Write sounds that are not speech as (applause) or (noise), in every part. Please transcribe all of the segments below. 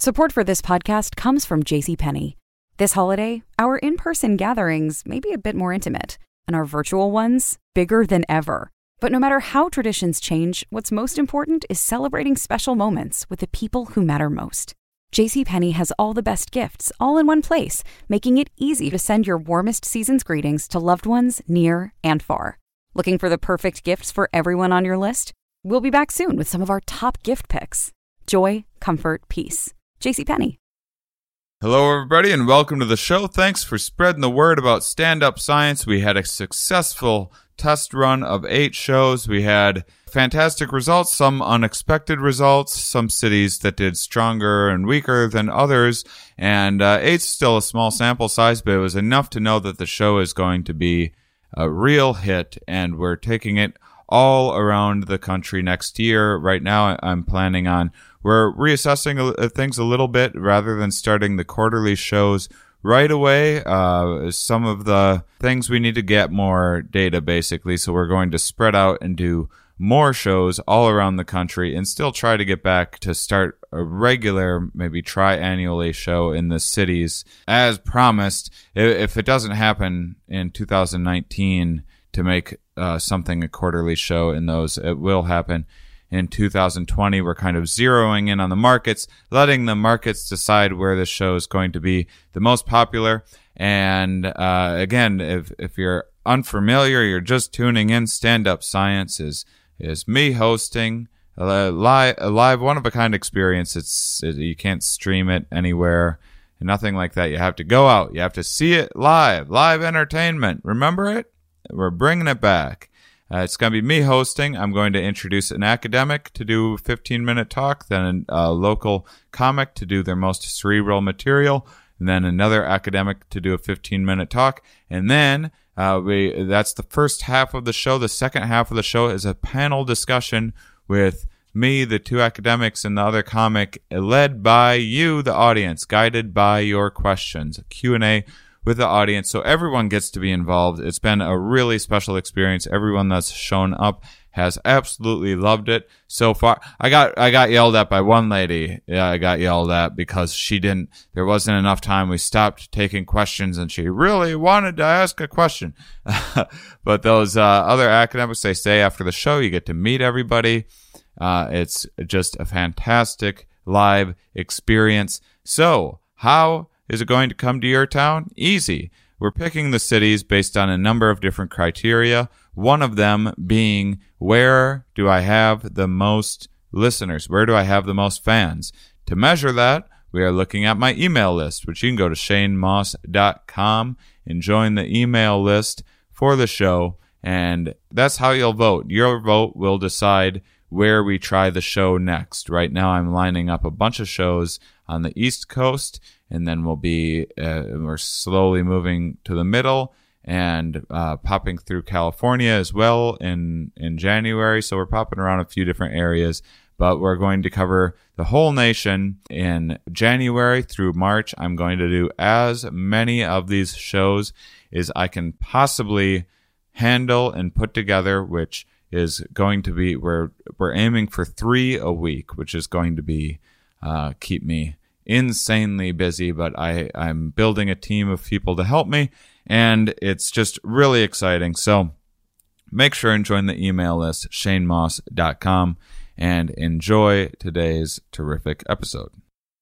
Support for this podcast comes from JCPenney. This holiday, our in person gatherings may be a bit more intimate, and our virtual ones bigger than ever. But no matter how traditions change, what's most important is celebrating special moments with the people who matter most. JCPenney has all the best gifts all in one place, making it easy to send your warmest season's greetings to loved ones near and far. Looking for the perfect gifts for everyone on your list? We'll be back soon with some of our top gift picks. Joy, comfort, peace. JCPenney. Hello, everybody, and welcome to the show. Thanks for spreading the word about stand up science. We had a successful test run of eight shows. We had fantastic results, some unexpected results, some cities that did stronger and weaker than others. And uh, eight's still a small sample size, but it was enough to know that the show is going to be a real hit, and we're taking it all around the country next year. Right now, I'm planning on we're reassessing uh, things a little bit rather than starting the quarterly shows right away. Uh, some of the things we need to get more data, basically. So we're going to spread out and do more shows all around the country and still try to get back to start a regular, maybe triannually show in the cities as promised. If it doesn't happen in 2019 to make uh, something a quarterly show in those, it will happen in 2020. We're kind of zeroing in on the markets, letting the markets decide where the show is going to be the most popular. And uh, again, if if you're unfamiliar, you're just tuning in. Stand Up Science is is me hosting a live, a live one of a kind experience. It's it, you can't stream it anywhere. Nothing like that. You have to go out. You have to see it live. Live entertainment. Remember it? We're bringing it back. Uh, it's going to be me hosting. I'm going to introduce an academic to do a 15 minute talk, then a local comic to do their most cerebral material, and then another academic to do a 15 minute talk. And then uh, we, that's the first half of the show. The second half of the show is a panel discussion with me, the two academics, and the other comic, led by you, the audience, guided by your questions. Q&A with the audience. So everyone gets to be involved. It's been a really special experience. Everyone that's shown up has absolutely loved it so far. I got I got yelled at by one lady. Yeah, I got yelled at because she didn't there wasn't enough time. We stopped taking questions and she really wanted to ask a question. (laughs) but those uh, other academics they say after the show you get to meet everybody. Uh, it's just a fantastic live experience. So, how is it going to come to your town? Easy. We're picking the cities based on a number of different criteria. One of them being where do I have the most listeners? Where do I have the most fans? To measure that, we are looking at my email list, which you can go to shanemauss.com and join the email list for the show. And that's how you'll vote. Your vote will decide where we try the show next. Right now, I'm lining up a bunch of shows on the East Coast and then we'll be uh, we're slowly moving to the middle and uh, popping through California as well in in January. So we're popping around a few different areas, but we're going to cover the whole nation in January through March. I'm going to do as many of these shows as I can possibly handle and put together, which is going to be we're we're aiming for three a week, which is going to be uh, keep me insanely busy, but I, I'm building a team of people to help me, and it's just really exciting. So make sure and join the email list, shanemauss.com, and enjoy today's terrific episode.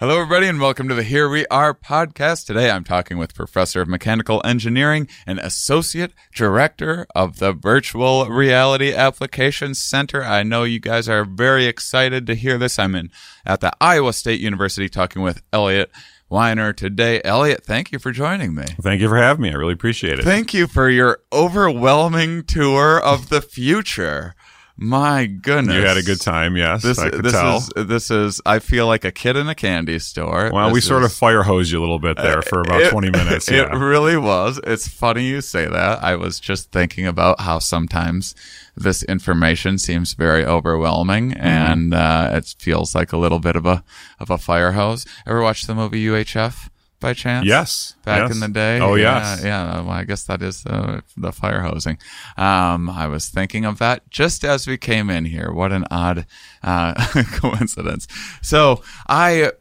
Hello, everybody, and welcome to the Here We Are podcast. Today I'm talking with Professor of Mechanical Engineering and Associate Director of the Virtual Reality Applications Center. I know you guys are very excited to hear this. I'm in at the Iowa State University talking with Eliot Winer today. Eliot, thank you for joining me. Thank you for having me. I really appreciate it. Thank you for your overwhelming tour of the future. My goodness. You had a good time, yes. This, I could this tell. is this is I feel like a kid in a candy store. well, we This sort of fire hosed you a little bit there for about It- 20 minutes. (laughs) It really was. It's funny you say that. I was just thinking about how sometimes this information seems very overwhelming Mm-hmm. and uh, it feels like a little bit of a of a fire hose. Ever watch the movie UHF by chance? Yes. Back yes. in the day. Oh, yeah, yes. Yeah. Well, I guess that is uh, the fire hosing. Um, I was thinking of that just as we came in here. What an odd uh, (laughs) coincidence. So I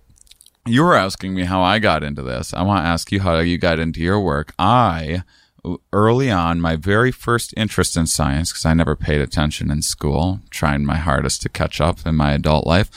you were asking me how I got into this. I want to ask you how you got into your work. I early on my very first interest in science because I never paid attention in school, trying my hardest to catch up in my adult life.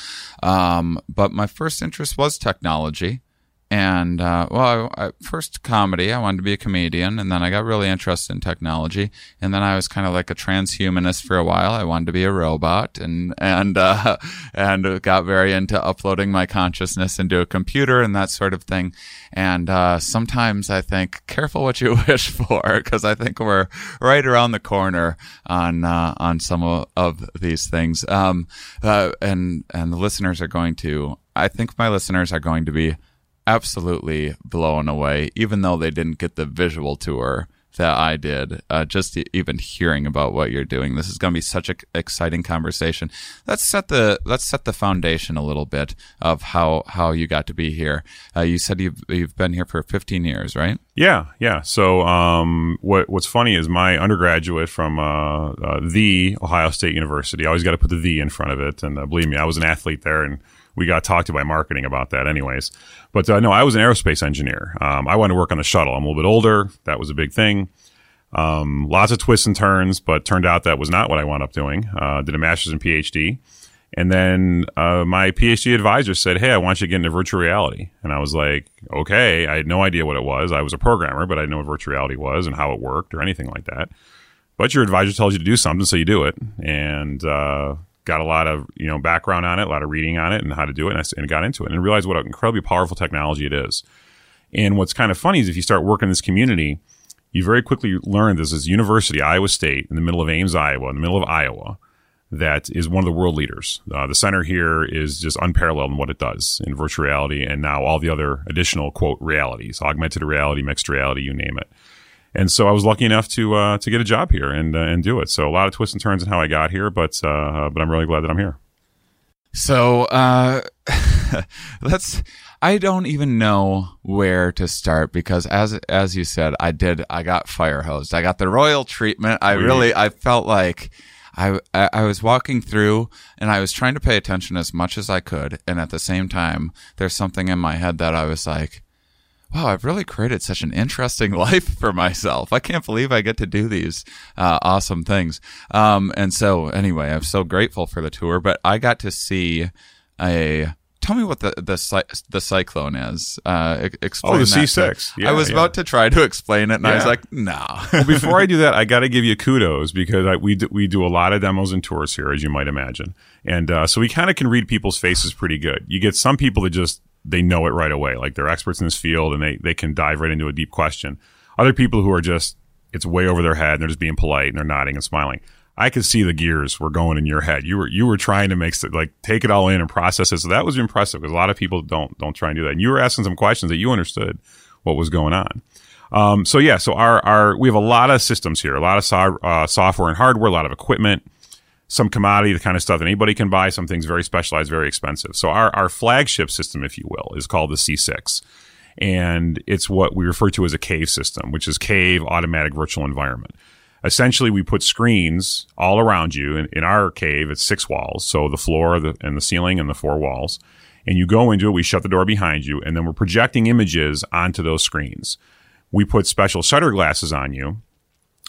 Um, but my first interest was technology. And uh, well, I, I, first comedy. I wanted to be a comedian, and then I got really interested in technology. And then I was kind of like a transhumanist for a while. I wanted to be a robot, and and uh, (laughs) and got very into uploading my consciousness into a computer and that sort of thing. And uh, sometimes I think, careful what you (laughs) wish for, because I think we're right around the corner on uh, on some of, these things. Um, uh, and and the listeners are going to. I think my listeners are going to be absolutely blown away, even though they didn't get the visual tour that I did. Uh, just even hearing about what you're doing, this is going to be such an exciting conversation. Let's set the let's set the foundation a little bit of how how you got to be here. Uh, you said you've you've been here for 15 years, right? Yeah, yeah. So, um, what what's funny is my undergraduate from uh, uh, the Ohio State University. I always got to put the "the" in front of it, and uh, believe me, I was an athlete there, and we got talked to by marketing about that, anyways. But uh, no, I was an aerospace engineer. Um, I wanted to work on the shuttle. I'm a little bit older. That was a big thing. Um, lots of twists and turns, but turned out that was not what I wound up doing. Uh, did a master's and PhD. And then uh, my PhD advisor said, Hey, I want you to get into virtual reality. And I was like, Okay. I had no idea what it was. I was a programmer, but I didn't know what virtual reality was and how it worked or anything like that. But your advisor tells you to do something, so you do it. And uh, got a lot of you know background on it, a lot of reading on it, and how to do it, and, I, and got into it, and realized what an incredibly powerful technology it is. And what's kind of funny is if you start working in this community, you very quickly learn this university, Iowa State, in the middle of Ames, Iowa, in the middle of Iowa, that is one of the world leaders. Uh, the center here is just unparalleled in what it does in virtual reality and now all the other additional quote realities, augmented reality, mixed reality, you name it. And so I was lucky enough to uh, to get a job here and uh, and do it. So a lot of twists and turns in how I got here, but uh, but I'm really glad that I'm here. So uh (laughs) let's I don't even know where to start because as as you said, I did I got fire hosed. I got the royal treatment. I really I felt like I, I was walking through and I was trying to pay attention as much as I could and at the same time there's something in my head that I was like wow, I've really created such an interesting (laughs) life for myself. I can't believe I get to do these uh, awesome things. Um, and so, anyway, I'm so grateful for the tour. But I got to see a. Tell me what the the cy- the cyclone is. Uh, explain Oh, the C6. Yeah, I was yeah. about to try to explain it, and I was like, no. (laughs) well, before I do that, I got to give you kudos because I, we do, we do a lot of demos and tours here, as you might imagine, and uh, so we kind of can read people's faces pretty good. You get some people that just they know it right away, like they're experts in this field, and they they can dive right into a deep question. Other people who are just it's way over their head, and they're just being polite and they're nodding and smiling. I could see the gears were going in your head. You were you were trying to make like take it all in and process it. So that was impressive because a lot of people don't don't try and do that. And you were asking some questions that you understood what was going on. Um, so yeah, so our, our, we have a lot of systems here, a lot of so, uh, software and hardware, a lot of equipment, some commodity, the kind of stuff that anybody can buy, some things very specialized, very expensive. So our, our flagship system, if you will, is called the C6. And it's what we refer to as a cave system, which is cave automatic virtual environment. Essentially, we put screens all around you. In, in our cave, it's six walls. So the floor the, and the ceiling and the four walls. And you go into it, we shut the door behind you, and then we're projecting images onto those screens. We put special shutter glasses on you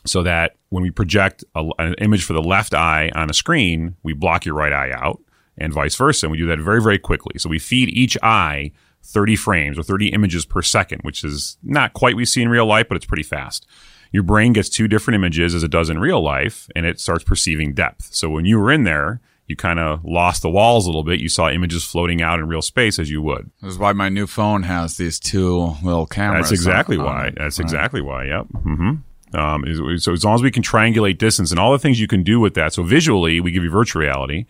so that when we project a, an image for the left eye on a screen, we block your right eye out and vice versa. And we do that very, very quickly. So we feed each eye 30 frames or 30 images per second, which is not quite what we see in real life, but it's pretty fast. Your brain gets two different images as it does in real life, and it starts perceiving depth. So when you were in there, you kind of lost the walls a little bit. You saw images floating out in real space as you would. This is why my new phone has these two little cameras. That's exactly on- on why. That's Right. exactly why. Yep. Mm-hmm. Um, so as long as we can triangulate distance and all the things you can do with that. So visually, we give you virtual reality.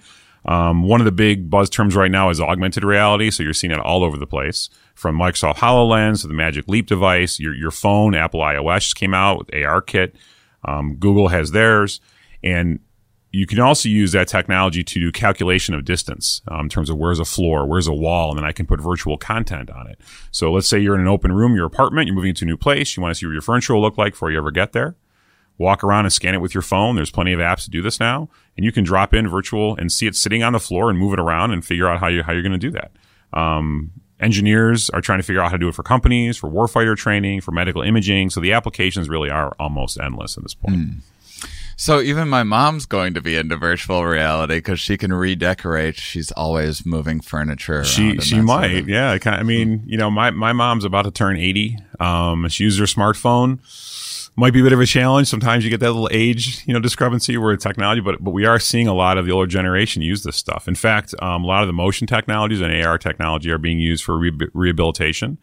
Um, one of the big buzz terms right now is augmented reality. So you're seeing it all over the place from Microsoft HoloLens to the Magic Leap device, your, your phone, Apple iOS came out with ARKit. Um, Google has theirs. And you can also use that technology to do calculation of distance um, in terms of where's a floor, where's a wall, and then I can put virtual content on it. So let's say you're in an open room, your apartment, you're moving to a new place, you want to see what your furniture will look like before you ever get there. Walk around and scan it with your phone. There's plenty of apps to do this now, and you can drop in virtual and see it sitting on the floor and move it around and figure out how you how you're going to do that. Um, engineers are trying to figure out how to do it for companies, for warfighter training, for medical imaging. So the applications really are almost endless at this point. So even my mom's going to be into virtual reality because she can redecorate. She's always moving furniture. She she that sort might, of- yeah. I, I mean, you know, my my mom's about to turn eighty. Um, she uses her smartphone. Might be a bit of a challenge. Sometimes you get that little age, you know, discrepancy where technology, but but we are seeing a lot of the older generation use this stuff. In fact, um, a lot of the motion technologies and AR technology are being used for re- rehabilitation,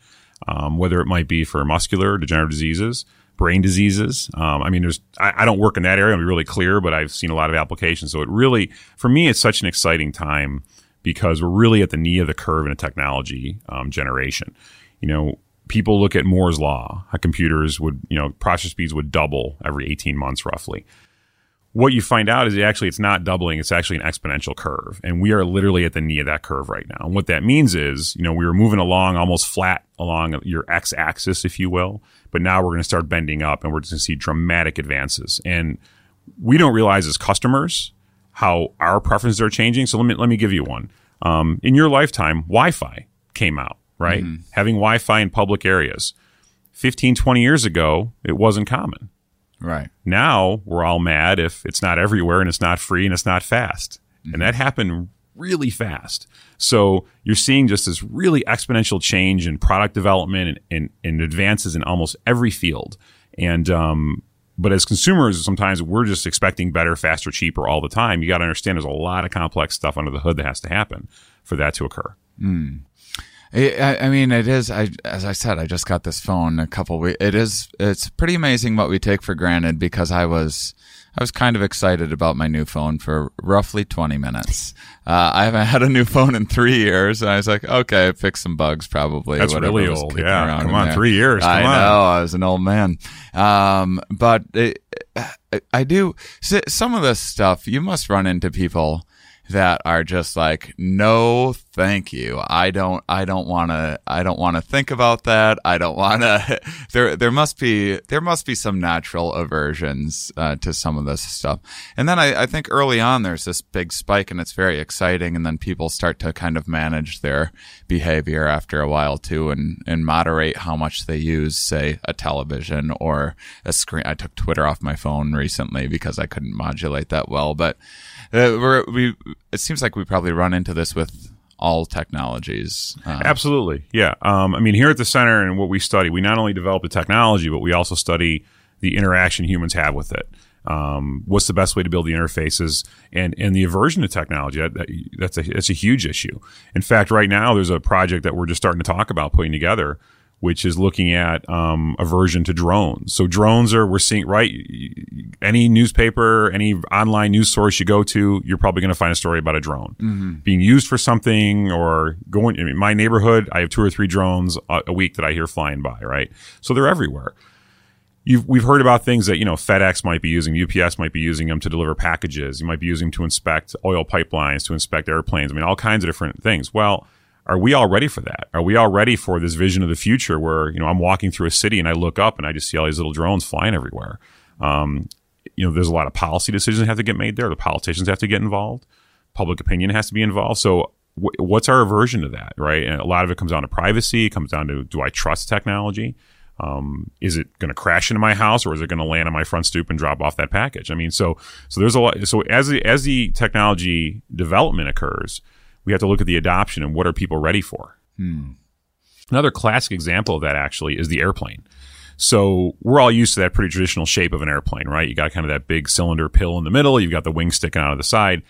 um, whether it might be for muscular degenerative diseases, brain diseases. Um, I mean, there's I, I don't work in that area. I'll be really clear, but I've seen a lot of applications. So it really, for me, it's such an exciting time because we're really at the knee of the curve in a technology um, generation. You know, people look at Moore's law, how computers would, you know, processor speeds would double every 18 months roughly. What you find out is actually it's not doubling, it's actually an exponential curve. And we are literally at the knee of that curve right now. And what that means is, you know, we were moving along almost flat along your x axis, if you will, but now we're going to start bending up and we're just going to see dramatic advances. And we don't realize as customers how our preferences are changing. So let me let me give you one. Um, in your lifetime, Wi-Fi came out, right? Mm-hmm. Having Wi-Fi in public areas. 15, 20 years ago, it wasn't common. Right. Now we're all mad if it's not everywhere and it's not free and it's not fast. And mm-hmm. that happened really fast. So you're seeing just this really exponential change in product development and, and, and advances in almost every field. And, um, but as consumers, sometimes we're just expecting better, faster, cheaper all the time. You got to understand there's a lot of complex stuff under the hood that has to happen for that to occur. I, I- I mean, it is. I, as I said, I just got this phone a couple weeks. It is. It's pretty amazing what we take for granted because I was, I was kind of excited about my new phone for roughly twenty minutes. (laughs) Uh, I haven't had a new phone in three years, and I was like, okay, fix some bugs probably. That's really old. Yeah. Come on, there. three years. I Come on. know. I was an old man. Um, but it, I, I do some of this stuff. You must run into people that are just like, no, thank you. I don't, I don't want to, I don't want to think about that. I don't want to, (laughs) there, there must be, there must be some natural aversions, uh, to some of this stuff. And then I, I think early on there's this big spike and it's very exciting. And then people start to kind of manage their behavior after a while too and, and moderate how much they use, say, a television or a screen. I took Twitter off my phone recently because I couldn't modulate that well, but uh, we, it seems like we probably run into this with all technologies. Uh, Absolutely. Yeah. Um, I mean, here at the center and what we study, we not only develop the technology, but we also study the interaction humans have with it. Um, what's the best way to build the interfaces and, and the aversion to technology? That, that, that's a, that's a huge issue. In fact, right now, there's a project that we're just starting to talk about putting together, which is looking at, um, aversion to drones. So drones are, we're seeing, right? Any newspaper, any online news source you go to, you're probably going to find a story about a drone being used for something or going in my neighborhood. I have two or three drones a, a week that I hear flying by, right? So they're everywhere. You've, we've heard about things that, you know, FedEx might be using, UPS might be using them to deliver packages. You might be using them to inspect oil pipelines, to inspect airplanes. I mean, all kinds of different things. Well, are we all ready for that? Are we all ready for this vision of the future where, you know, I'm walking through a city and I look up and I just see all these little drones flying everywhere? Um, you know, there's a lot of policy decisions that have to get made there. The politicians have to get involved. Public opinion has to be involved. So, wh- what's our aversion to that, right? And a lot of it comes down to privacy. It comes down to do I trust technology? Um, is it going to crash into my house, or is it going to land on my front stoop and drop off that package? I mean, so so there's a lot. So as the as the technology development occurs, we have to look at the adoption and what are people ready for. Hmm. Another classic example of that actually is the airplane. So we're all used to that pretty traditional shape of an airplane, right? You got kind of that big cylinder pill in the middle. You've got the wing sticking out of the side.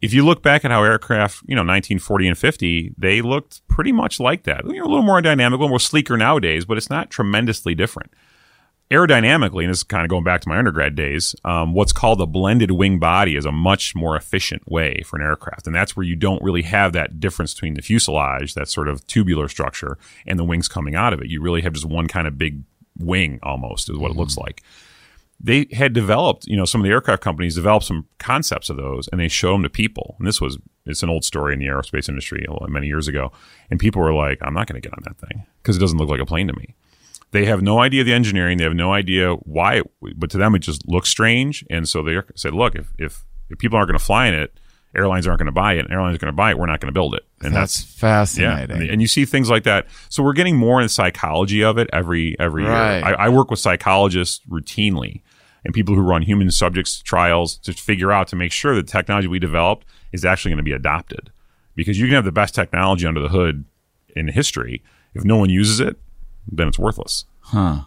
If you look back at how aircraft, you know, 1940 and 50, they looked pretty much like that. You know, a little more dynamic, a little more sleeker nowadays, but it's not tremendously different. Aerodynamically, and this is kind of going back to my undergrad days, um, what's called a blended wing body is a much more efficient way for an aircraft. And that's where you don't really have that difference between the fuselage, that sort of tubular structure, and the wings coming out of it. You really have just one kind of big wing almost, is what it looks like. They had developed, you know, some of the aircraft companies developed some concepts of those and they showed them to people. And this was, it's an old story in the aerospace industry many years ago. And people were like, I'm not going to get on that thing because it doesn't look like a plane to me. They have no idea the engineering. They have no idea why, it, but to them it just looks strange. And so they said, "Look, if if, if people aren't going to fly in it, airlines aren't going to buy it. And airlines are going to buy it. We're not going to build it." And that's, fascinating. Yeah, and you see things like that. So we're getting more in the psychology of it every every Right. year. I, I work with psychologists routinely and people who run human subjects trials to figure out to make sure the technology we developed is actually going to be adopted. Because you can have the best technology under the hood in history. If no one uses it, then it's worthless. Huh.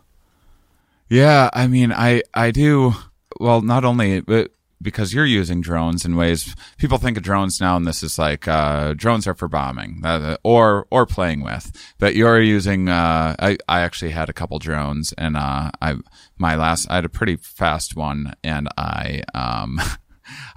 Yeah, I mean, I I do well. Not only but because you're using drones in ways people think of drones now, and this is like uh, drones are for bombing uh, or or playing with. But you're using. Uh, I I actually had a couple drones, and uh, I my last I had a pretty fast one, and I um. (laughs)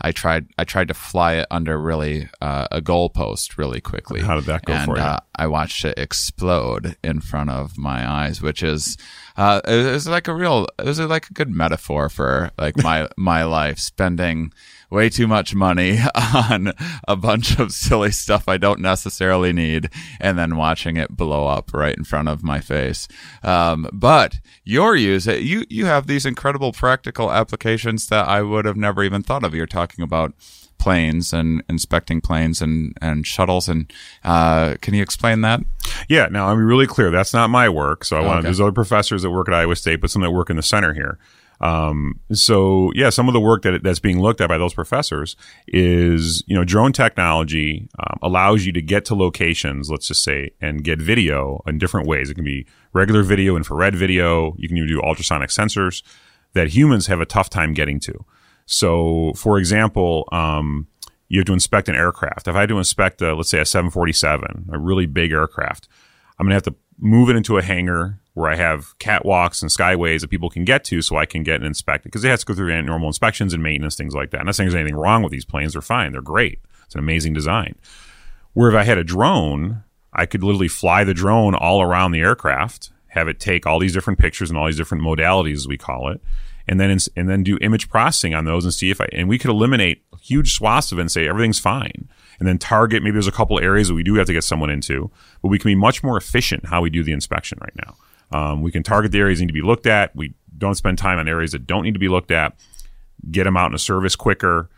I tried. I tried to fly it under really uh, a goalpost really quickly. How did that go and, for you? Uh, I watched it explode in front of my eyes, which is uh, it was like a real, it was like a good metaphor for like my (laughs) my life, spending way too much money (laughs) on a bunch of silly stuff I don't necessarily need, and then watching it blow up right in front of my face. Um, but your use, you you have these incredible practical applications that I would have never even thought of. You're talking about planes and inspecting planes and, and shuttles. And uh, can you explain that? Yeah, now I'm really clear. That's not my work. So I want Okay. there's other professors that work at Iowa State, but some that work in the center here. Um, so yeah, some of the work that that's being looked at by those professors is you know drone technology um, allows you to get to locations, let's just say, and get video in different ways. It can be regular video, infrared video. You can even do ultrasonic sensors that humans have a tough time getting to. So, for example, um, you have to inspect an aircraft. If I had to inspect, a, let's say, a 747, a really big aircraft, I'm going to have to move it into a hangar where I have catwalks and skyways that people can get to so I can get and inspect it because it has to go through normal inspections and maintenance, things like that. I'm not saying there's anything wrong with these planes. They're fine. They're great. It's an amazing design. Where if I had a drone, I could literally fly the drone all around the aircraft, have it take all these different pictures and all these different modalities, as we call it, and then and then do image processing on those and see if I and we could eliminate huge swaths of it and say everything's fine, and then target maybe there's a couple areas that we do have to get someone into, but we can be much more efficient how we do the inspection right now. Um, we can target the areas that need to be looked at. We don't spend time on areas that don't need to be looked at. Get them out in a service quicker.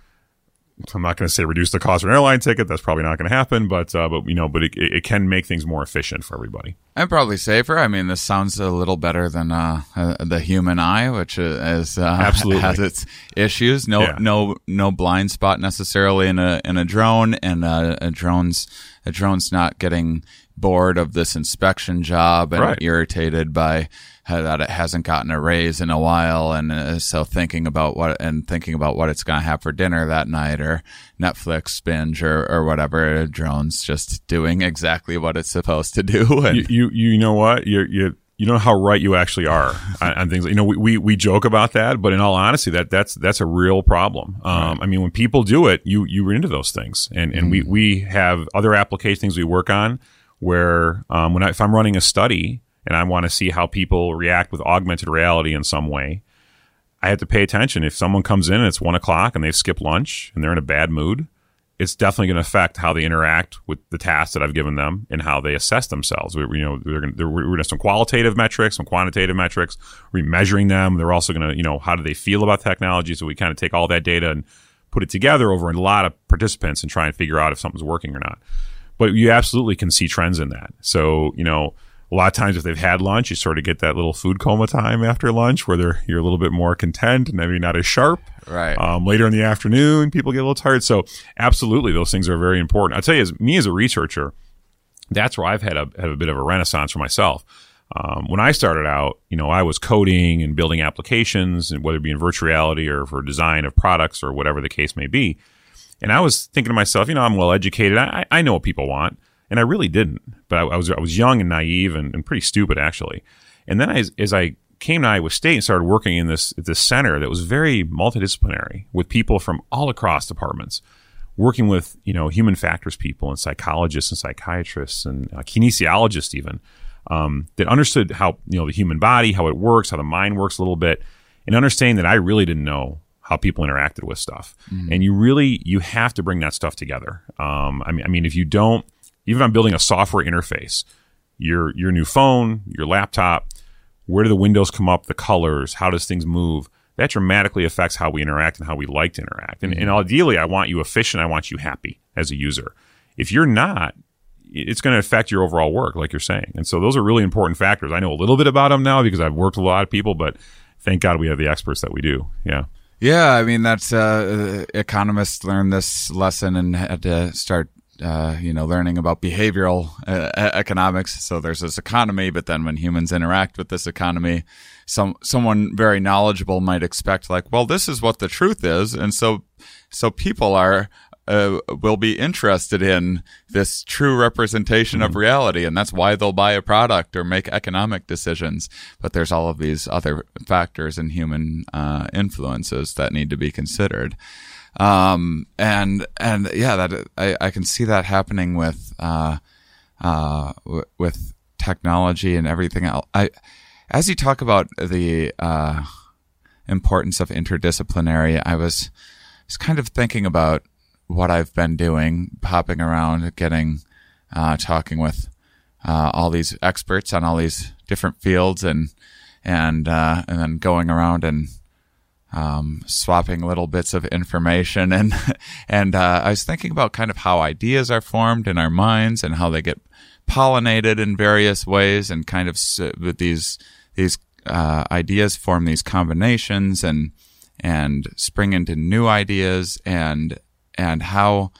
I'm not going to say reduce the cost of an airline ticket. That's probably not going to happen, but uh, but you know, but it, it can make things more efficient for everybody. And probably safer. I mean, this sounds a little better than uh, uh, the human eye, which is uh, (laughs) Absolutely. has its issues. No, Yeah. no, no blind spot necessarily in a in a drone, and uh, a drone's a drone's not getting bored of this inspection job and Right. irritated by uh, that it hasn't gotten a raise in a while, and uh, so thinking about what and thinking about what it's going to have for dinner that night, or Netflix binge, or or whatever. A drone's just doing (laughs) exactly what it's supposed to do, (laughs) and you, you you know what you you you know how right you actually are (laughs) on, on things. You know, we, we we joke about that, but in all honesty, that that's that's a real problem. Um, I mean, when people do it, you you run into those things, and and we we have other application things we work on where um, when I, if I'm running a study and I want to see how people react with augmented reality in some way. I have to pay attention. If someone comes in and it's one o'clock and they've skipped lunch and they're in a bad mood, it's definitely going to affect how they interact with the tasks that I've given them and how they assess themselves. We, you know, they're going to, we're going to some qualitative metrics, some quantitative metrics. We're measuring them. They're also going to, you know, how do they feel about technology? So we kind of take all that data and put it together over a lot of participants and try and figure out if something's working or not. But you absolutely can see trends in that. So, you know, a lot of times if they've had lunch, you sort of get that little food coma time after lunch where they're, you're a little bit more content and maybe not as sharp. Right. Um, later in the afternoon, people get a little tired. So absolutely, those things are very important. I'll tell you, as me as a researcher, that's where I've had a, had a bit of a renaissance for myself. Um, when I started out, you know, I was coding and building applications, and whether it be in virtual reality or for design of products or whatever the case may be. And I was thinking to myself, you know, I'm well educated. I, I know what people want, and I really didn't. But I, I was I was young and naive and, and pretty stupid actually. And then as, as I came to Iowa State and started working in this this center that was very multidisciplinary with people from all across departments, working with you know human factors people and psychologists and psychiatrists and uh, kinesiologists even um, that understood how you know the human body, how it works, how the mind works a little bit, and understanding that I really didn't know how people interacted with stuff. Mm-hmm. And you really you have to bring that stuff together. Um, I mean, I mean, if you don't, even if I'm building a software interface, your your new phone, your laptop, where do the windows come up, the colors, how does things move? That dramatically affects how we interact and how we like to interact. And, and ideally, I want you efficient. I want you happy as a user. If you're not, it's going to affect your overall work, like you're saying. And so those are really important factors. I know a little bit about them now because I've worked with a lot of people, but thank God we have the experts that we do. Yeah. Yeah, I mean that's uh, economists learned this lesson and had to start, uh, you know, learning about behavioral uh, economics. So there's this economy, but then when humans interact with this economy, some someone very knowledgeable might expect like, well, this is what the truth is, and so so people are. Uh, will be interested in this true representation of reality, and that's why they'll buy a product or make economic decisions. But there's all of these other factors and human uh, influences that need to be considered. Um, and and yeah, that I, I can see that happening with uh, uh, w- with technology and everything else. I as you talk about the uh, importance of interdisciplinary, I was was kind of thinking about what I've been doing, hopping around, getting, uh, talking with, uh, all these experts on all these different fields and, and, uh, and then going around and, um, swapping little bits of information. (laughs) And, and, uh, I was thinking about kind of how ideas are formed in our minds and how they get pollinated in various ways and kind of with these, these, uh, ideas form these combinations and, and spring into new ideas and and how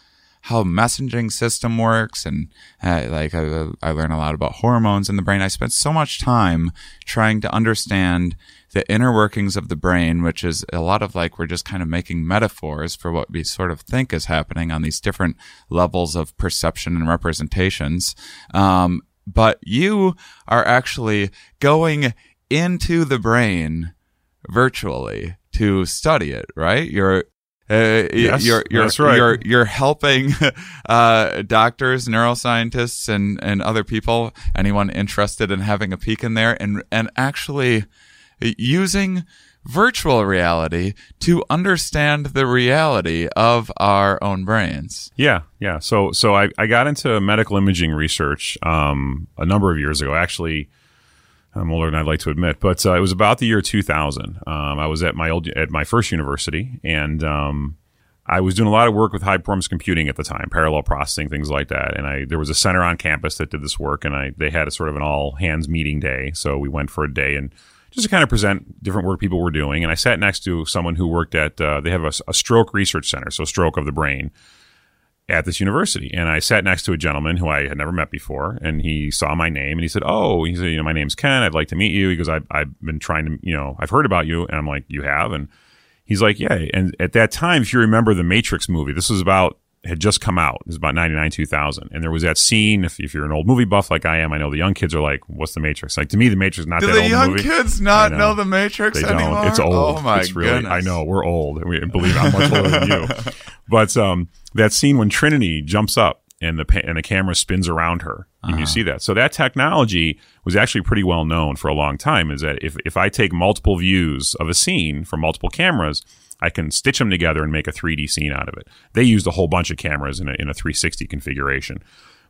how messaging system works and uh, like I, I learn a lot about hormones in the brain. I spent so much time trying to understand the inner workings of the brain, which is a lot of like we're just kind of making metaphors for what we sort of think is happening on these different levels of perception and representations. Um, but you are actually going into the brain virtually to study it, right? You're uh, Yes, you're you're that's right. you're you're helping (laughs) uh, doctors, neuroscientists, and and other people, anyone interested in having a peek in there, and and actually using virtual reality to understand the reality of our own brains. Yeah, yeah. So, so I, I got into medical imaging research um, a number of years ago. Actually, I'm older than I'd like to admit, but uh, it was about the year 2000. Um, I was at my old at my first university, and um, I was doing a lot of work with high performance computing at the time, parallel processing, things like that. And I there was a center on campus that did this work, and I they had a sort of an all hands meeting day. So we went for a day and just to kind of present different work people were doing. And I sat next to someone who worked at uh, they have a, a stroke research center, so stroke of the brain at this university. And I sat next to a gentleman who I had never met before, and he saw my name and he said, "Oh, he said, you know, my name's Ken. I'd like to meet you." He goes, "I've I've been trying to, you know, I've heard about you." And I'm like, "You have?" And he's like, "Yeah." And at that time, if you remember the Matrix movie, this was about had just come out. It was about 99, 2000. And there was that scene. If, if you're an old movie buff like I am, I know the young kids are like, what's the Matrix? Like to me, the Matrix is not Do that the old young movie. kids not know. know. the Matrix They anymore? don't. It's old. Oh my it's really, goodness! I know we're old. We believe I'm much older than you. (laughs) But um, that scene when Trinity jumps up and the pa- and the camera spins around her, and Uh-huh. you see that. So that technology was actually pretty well known for a long time. Is that if if I take multiple views of a scene from multiple cameras. I can stitch them together and make a 3D scene out of it. They used a whole bunch of cameras in a, in a 360 configuration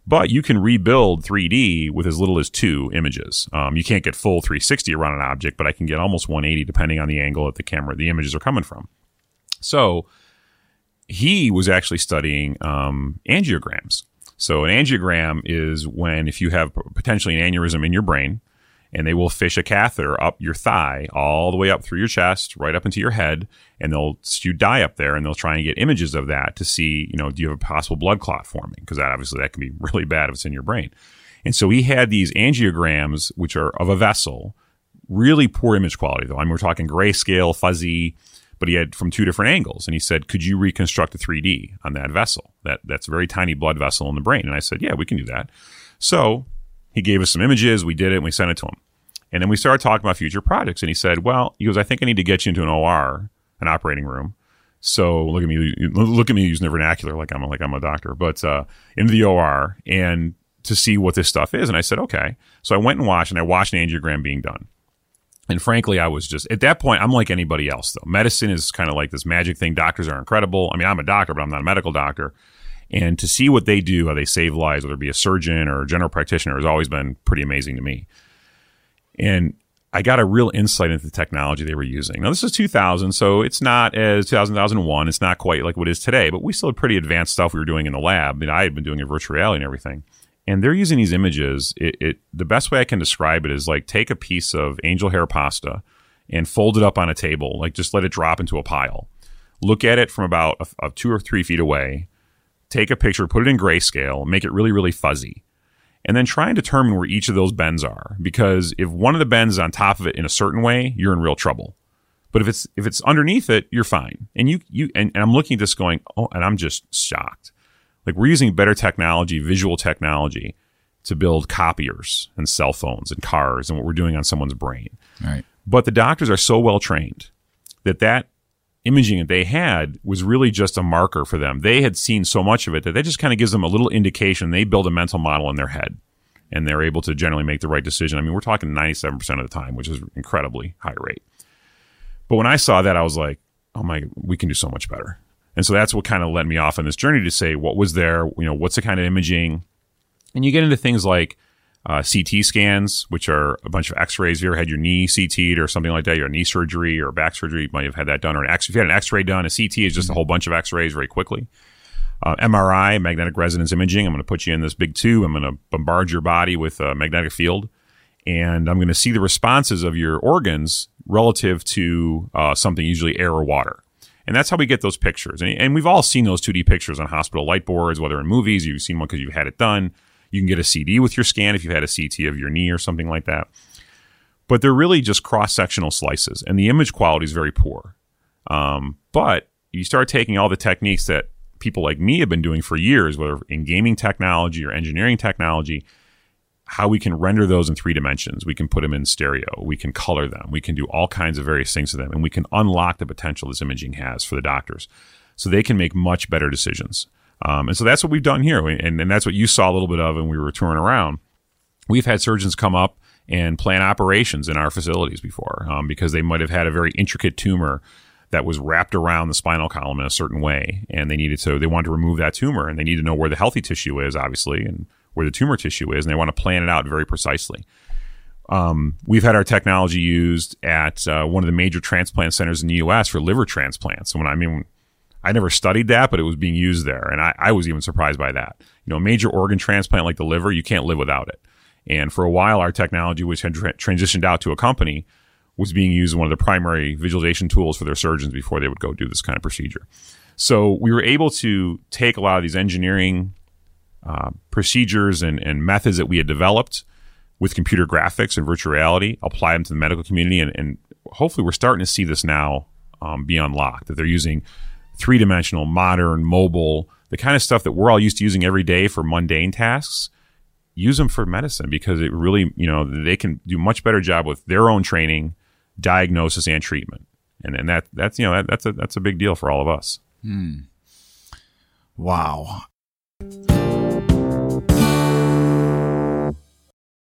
but you can rebuild 3D with as little as two images. Um, you can't get full 360 around an object, but I can get almost 180 depending on the angle that the camera, the images are coming from. So he was actually studying um, angiograms. So an angiogram is when if you have potentially an aneurysm in your brain, and they will fish a catheter up your thigh all the way up through your chest, right up into your head, and they'll you dye up there, and they'll try and get images of that to see, you know, do you have a possible blood clot forming? Because that obviously that can be (laughs) really bad if it's in your brain. And so he had these angiograms, which are of a vessel, really poor image quality though. I mean, we're talking grayscale, fuzzy, but he had from two different angles. And he said, "Could you reconstruct a 3D on that vessel? That that's a very tiny blood vessel in the brain." And I said, "Yeah, we can do that." So he gave us some images. We did it and we sent it to him. And then we started talking about future projects. And he said, Well, he goes, I think I need to get you into an OR, an operating room. So look at me, look at me using the vernacular like I'm a, like I'm a doctor, but uh, into the OR and to see what this stuff is. And I said, okay. So I went and watched, and I watched an angiogram being done. And frankly, I was just at that point, I'm like anybody else though. Medicine is kind of like this magic thing. Doctors are incredible. I mean, I'm a doctor, but I'm not a medical doctor. And to see what they do, how they save lives, whether it be a surgeon or a general practitioner, has always been pretty amazing to me. And I got a real insight into the technology they were using. Now, this is 2000, so it's not as 2001. It's not quite like what it is today, but we still had pretty advanced stuff we were doing in the lab. I mean, I had been doing in virtual reality and everything. And they're using these images. It, it the best way I can describe it is like take a piece of angel hair pasta and fold it up on a table, like just let it drop into a pile. Look at it from about a, a two or three feet away. Take a picture, put it in grayscale, make it really, really fuzzy and then try and determine where each of those bends are. Because if one of the bends is on top of it in a certain way, you're in real trouble. But if it's if it's underneath it, you're fine. And you you and, and I'm looking at this going, oh, and I'm just shocked. Like we're using better technology, visual technology, to build copiers and cell phones and cars and what we're doing on someone's brain. Right. But the doctors are so well trained that that imaging that they had was really just a marker for them. They had seen so much of it that that just kind of gives them a little indication. They build a mental model in their head and they're able to generally make the right decision. I mean, we're talking 97% of the time, which is incredibly high rate. But when I saw that, I was like, oh my, we can do so much better. And so that's what kind of led me off on this journey to say, what was there? You know, what's the kind of imaging? And you get into things like, uh, CT scans, which are a bunch of X-rays. If you ever had your knee CT'd or something like that, your knee surgery or back surgery, you might have had that done. Or an X, if you had an X-ray done, a CT is just a whole bunch of X-rays very quickly. Uh, MRI, magnetic resonance imaging. I'm going to put you in this big tube. I'm going to bombard your body with a magnetic field, and I'm going to see the responses of your organs relative to uh, something, usually air or water. And that's how we get those pictures. And, and we've all seen those 2D pictures on hospital light boards, whether in movies, you've seen one because you've had it done you can get a CD with your scan if you've had a CT of your knee or something like that. But they're really just cross sectional slices, and the image quality is very poor. Um, but you start taking all the techniques that people like me have been doing for years, whether in gaming technology or engineering technology, how we can render those in three dimensions. We can put them in stereo. We can color them. We can do all kinds of various things to them, and we can unlock the potential this imaging has for the doctors so they can make much better decisions. Um, and so that's what we've done here. And, and that's what you saw a little bit of when we were touring around. We've had surgeons come up and plan operations in our facilities before um, because they might have had a very intricate tumor that was wrapped around the spinal column in a certain way. And they needed to, they wanted to remove that tumor and they need to know where the healthy tissue is, obviously, and where the tumor tissue is. And they want to plan it out very precisely. Um, we've had our technology used at uh, one of the major transplant centers in the U.S. for liver transplants. And when I mean, I never studied that, but it was being used there. And I, I was even surprised by that. You know, a major organ transplant like the liver, you can't live without it. And for a while, our technology, which had tra- transitioned out to a company, was being used as one of the primary visualization tools for their surgeons before they would go do this kind of procedure. So we were able to take a lot of these engineering uh, procedures and, and methods that we had developed with computer graphics and virtual reality, apply them to the medical community, and, and hopefully we're starting to see this now um, be unlocked. That they're using three dimensional, modern, mobile, the kind of stuff that we're all used to using every day for mundane tasks. Use them for medicine because it really, you know, they can do much better job with their own training, diagnosis, and treatment. And and that that's you know that, that's a that's a big deal for all of us. Hmm. Wow.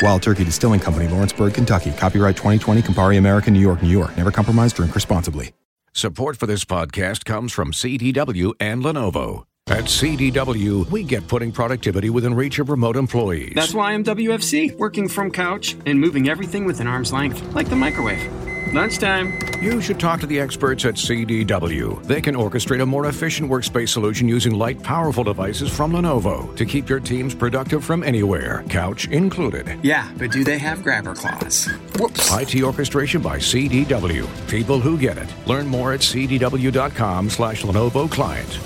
Wild Turkey Distilling Company, Lawrenceburg, Kentucky. Copyright 2020, Campari American, New York, New York. Never compromise, drink responsibly. Support for this podcast comes from CDW and Lenovo. At CDW, we get putting productivity within reach of remote employees. That's why I'm WFC, working from couch and moving everything within arm's length, like the microwave. Lunchtime. You should talk to the experts at CDW. They can orchestrate a more efficient workspace solution using light, powerful devices from Lenovo to keep your teams productive from anywhere, couch included. Yeah, but do they have grabber claws? Whoops. IT orchestration by CDW. People who get it. Learn more at cdw.com slash Lenovo Client.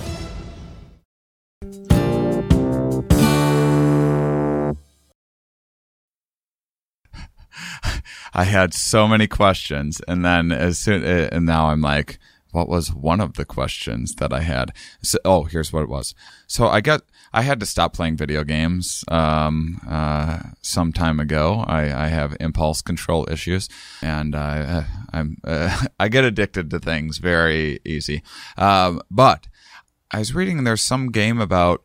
I had so many questions, and then as soon uh, and now I'm like, what was one of the questions that I had? So, oh, here's what it was. So I got I had to stop playing video games um, uh, some time ago. I, I have impulse control issues, and I, I'm uh, (laughs) I get addicted to things very easy. Um, but I was reading there's some game about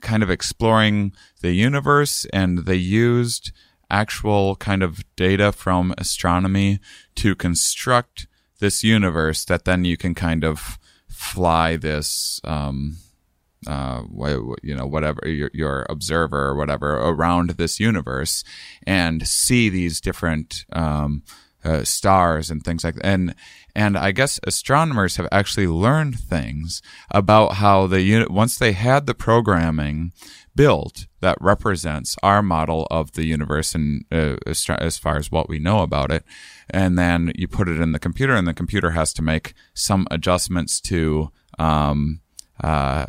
kind of exploring the universe, and they used actual kind of data from astronomy to construct this universe that then you can kind of fly this um uh you know whatever your, your observer or whatever around this universe and see these different um uh, stars and things like that. And and I guess astronomers have actually learned things about how the unit once they had the programming built that represents our model of the universe and uh, as far as what we know about it and then you put it in the computer and the computer has to make some adjustments to um, uh,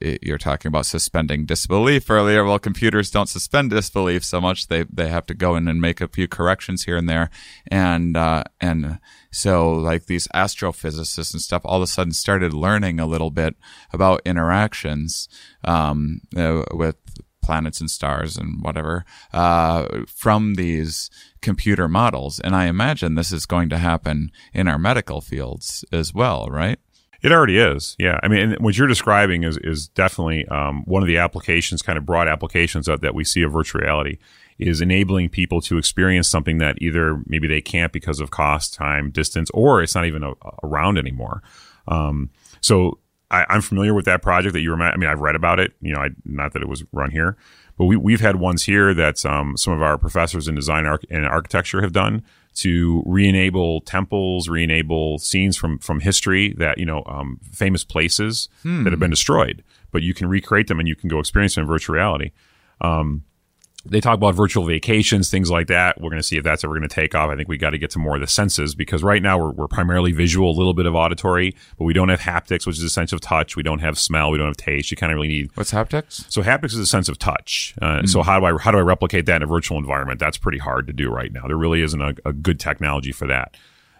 you're talking about suspending disbelief earlier. Well, computers don't suspend disbelief so much; they they have to go in and make a few corrections here and there, and uh, and so like these astrophysicists and stuff, all of a sudden started learning a little bit about interactions um, uh, with planets and stars and whatever uh, from these computer models. And I imagine this is going to happen in our medical fields as well, right? It already is. Yeah. I mean, what you're describing is, is definitely um, one of the applications, kind of broad applications of, that we see of virtual reality is enabling people to experience something that either maybe they can't because of cost, time, distance, or it's not even a, around anymore. Um, so I, am familiar with that project that you were. I mean, I've read about it. You know, I, not that it was run here, but we we've had ones here that um, some of our professors in design and architecture have done to re-enable temples, re-enable scenes from from history that you know um, famous places hmm. that have been destroyed, but you can recreate them and you can go experience them in virtual reality. Um, they talk about virtual vacations, things like that. We're going to see if that's ever going to take off. I think we got to get to more of the senses because right now we're, we're primarily visual, a little bit of auditory, but we don't have haptics, which is a sense of touch. We don't have smell. We don't have taste. You kind of really need. What's haptics? So haptics is a sense of touch. Uh, mm. So how do I how do I replicate that in a virtual environment? That's pretty hard to do right now. There really isn't a, a good technology for that.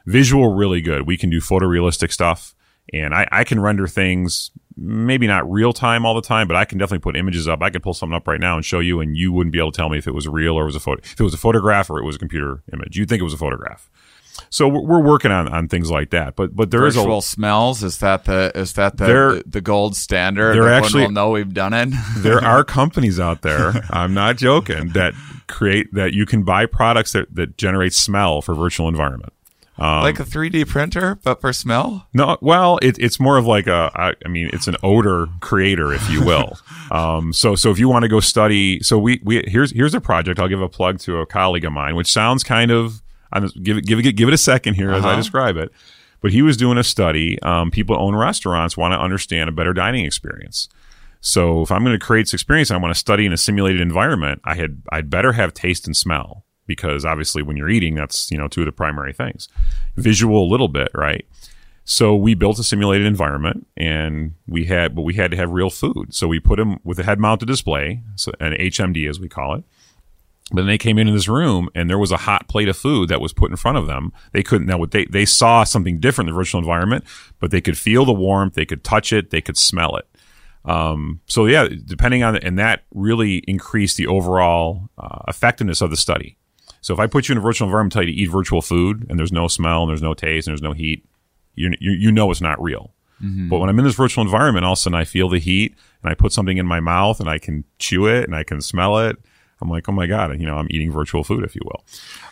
Visual, really good. We can do photorealistic stuff and I, I can render things maybe not real time all the time, but I can definitely put images up. I could pull something up right now and show you, and you wouldn't be able to tell me if it was real or it was a photo, if it was a photograph or it was a computer image. You'd think it was a photograph. So we're, working on, on things like that, but but there Virtual is a, smells. Is that the is that the the, gold standard? There actually will know we've done it. (laughs) there are (laughs) companies out there. I'm not joking that create that you can buy products that that generate smell for virtual environment. Um, like a 3D printer, but for smell? No, well, it, it's more of like a, I, I mean, it's an odor creator, if you will. (laughs) um, so, so if you want to go study, so we, we, here's, here's a project. I'll give a plug to a colleague of mine, which sounds kind of, I'm give it, give it, give it a second here uh-huh. as I uh-huh. describe it. But he was doing a study. Um, people own restaurants want to understand a better dining experience. So if I'm going to create this experience, I want to study in a simulated environment. I had, I'd better have taste and smell because obviously when you're eating, that's, you know, two of the primary things. Visual a little bit, right? So we built a simulated environment and we had, but we had to have real food. So we put them with a head mounted display, so an HMD as we call it. But then they came into this room and there was a hot plate of food that was put in front of them. They couldn't, now what they, they saw something different in the virtual environment, but they could feel the warmth, they could touch it, they could smell it. Um, so yeah, depending on, and that really increased the overall uh, effectiveness of the study. So if I put you in a virtual environment, tell you to eat virtual food, and there's no smell, and there's no taste, and there's no heat, you you, you know it's not real. Mm-hmm. But when I'm in this virtual environment, all of a sudden I feel the heat, and I put something in my mouth, and I can chew it, and I can smell it. I'm like, oh my god, you know, I'm eating virtual food, if you will.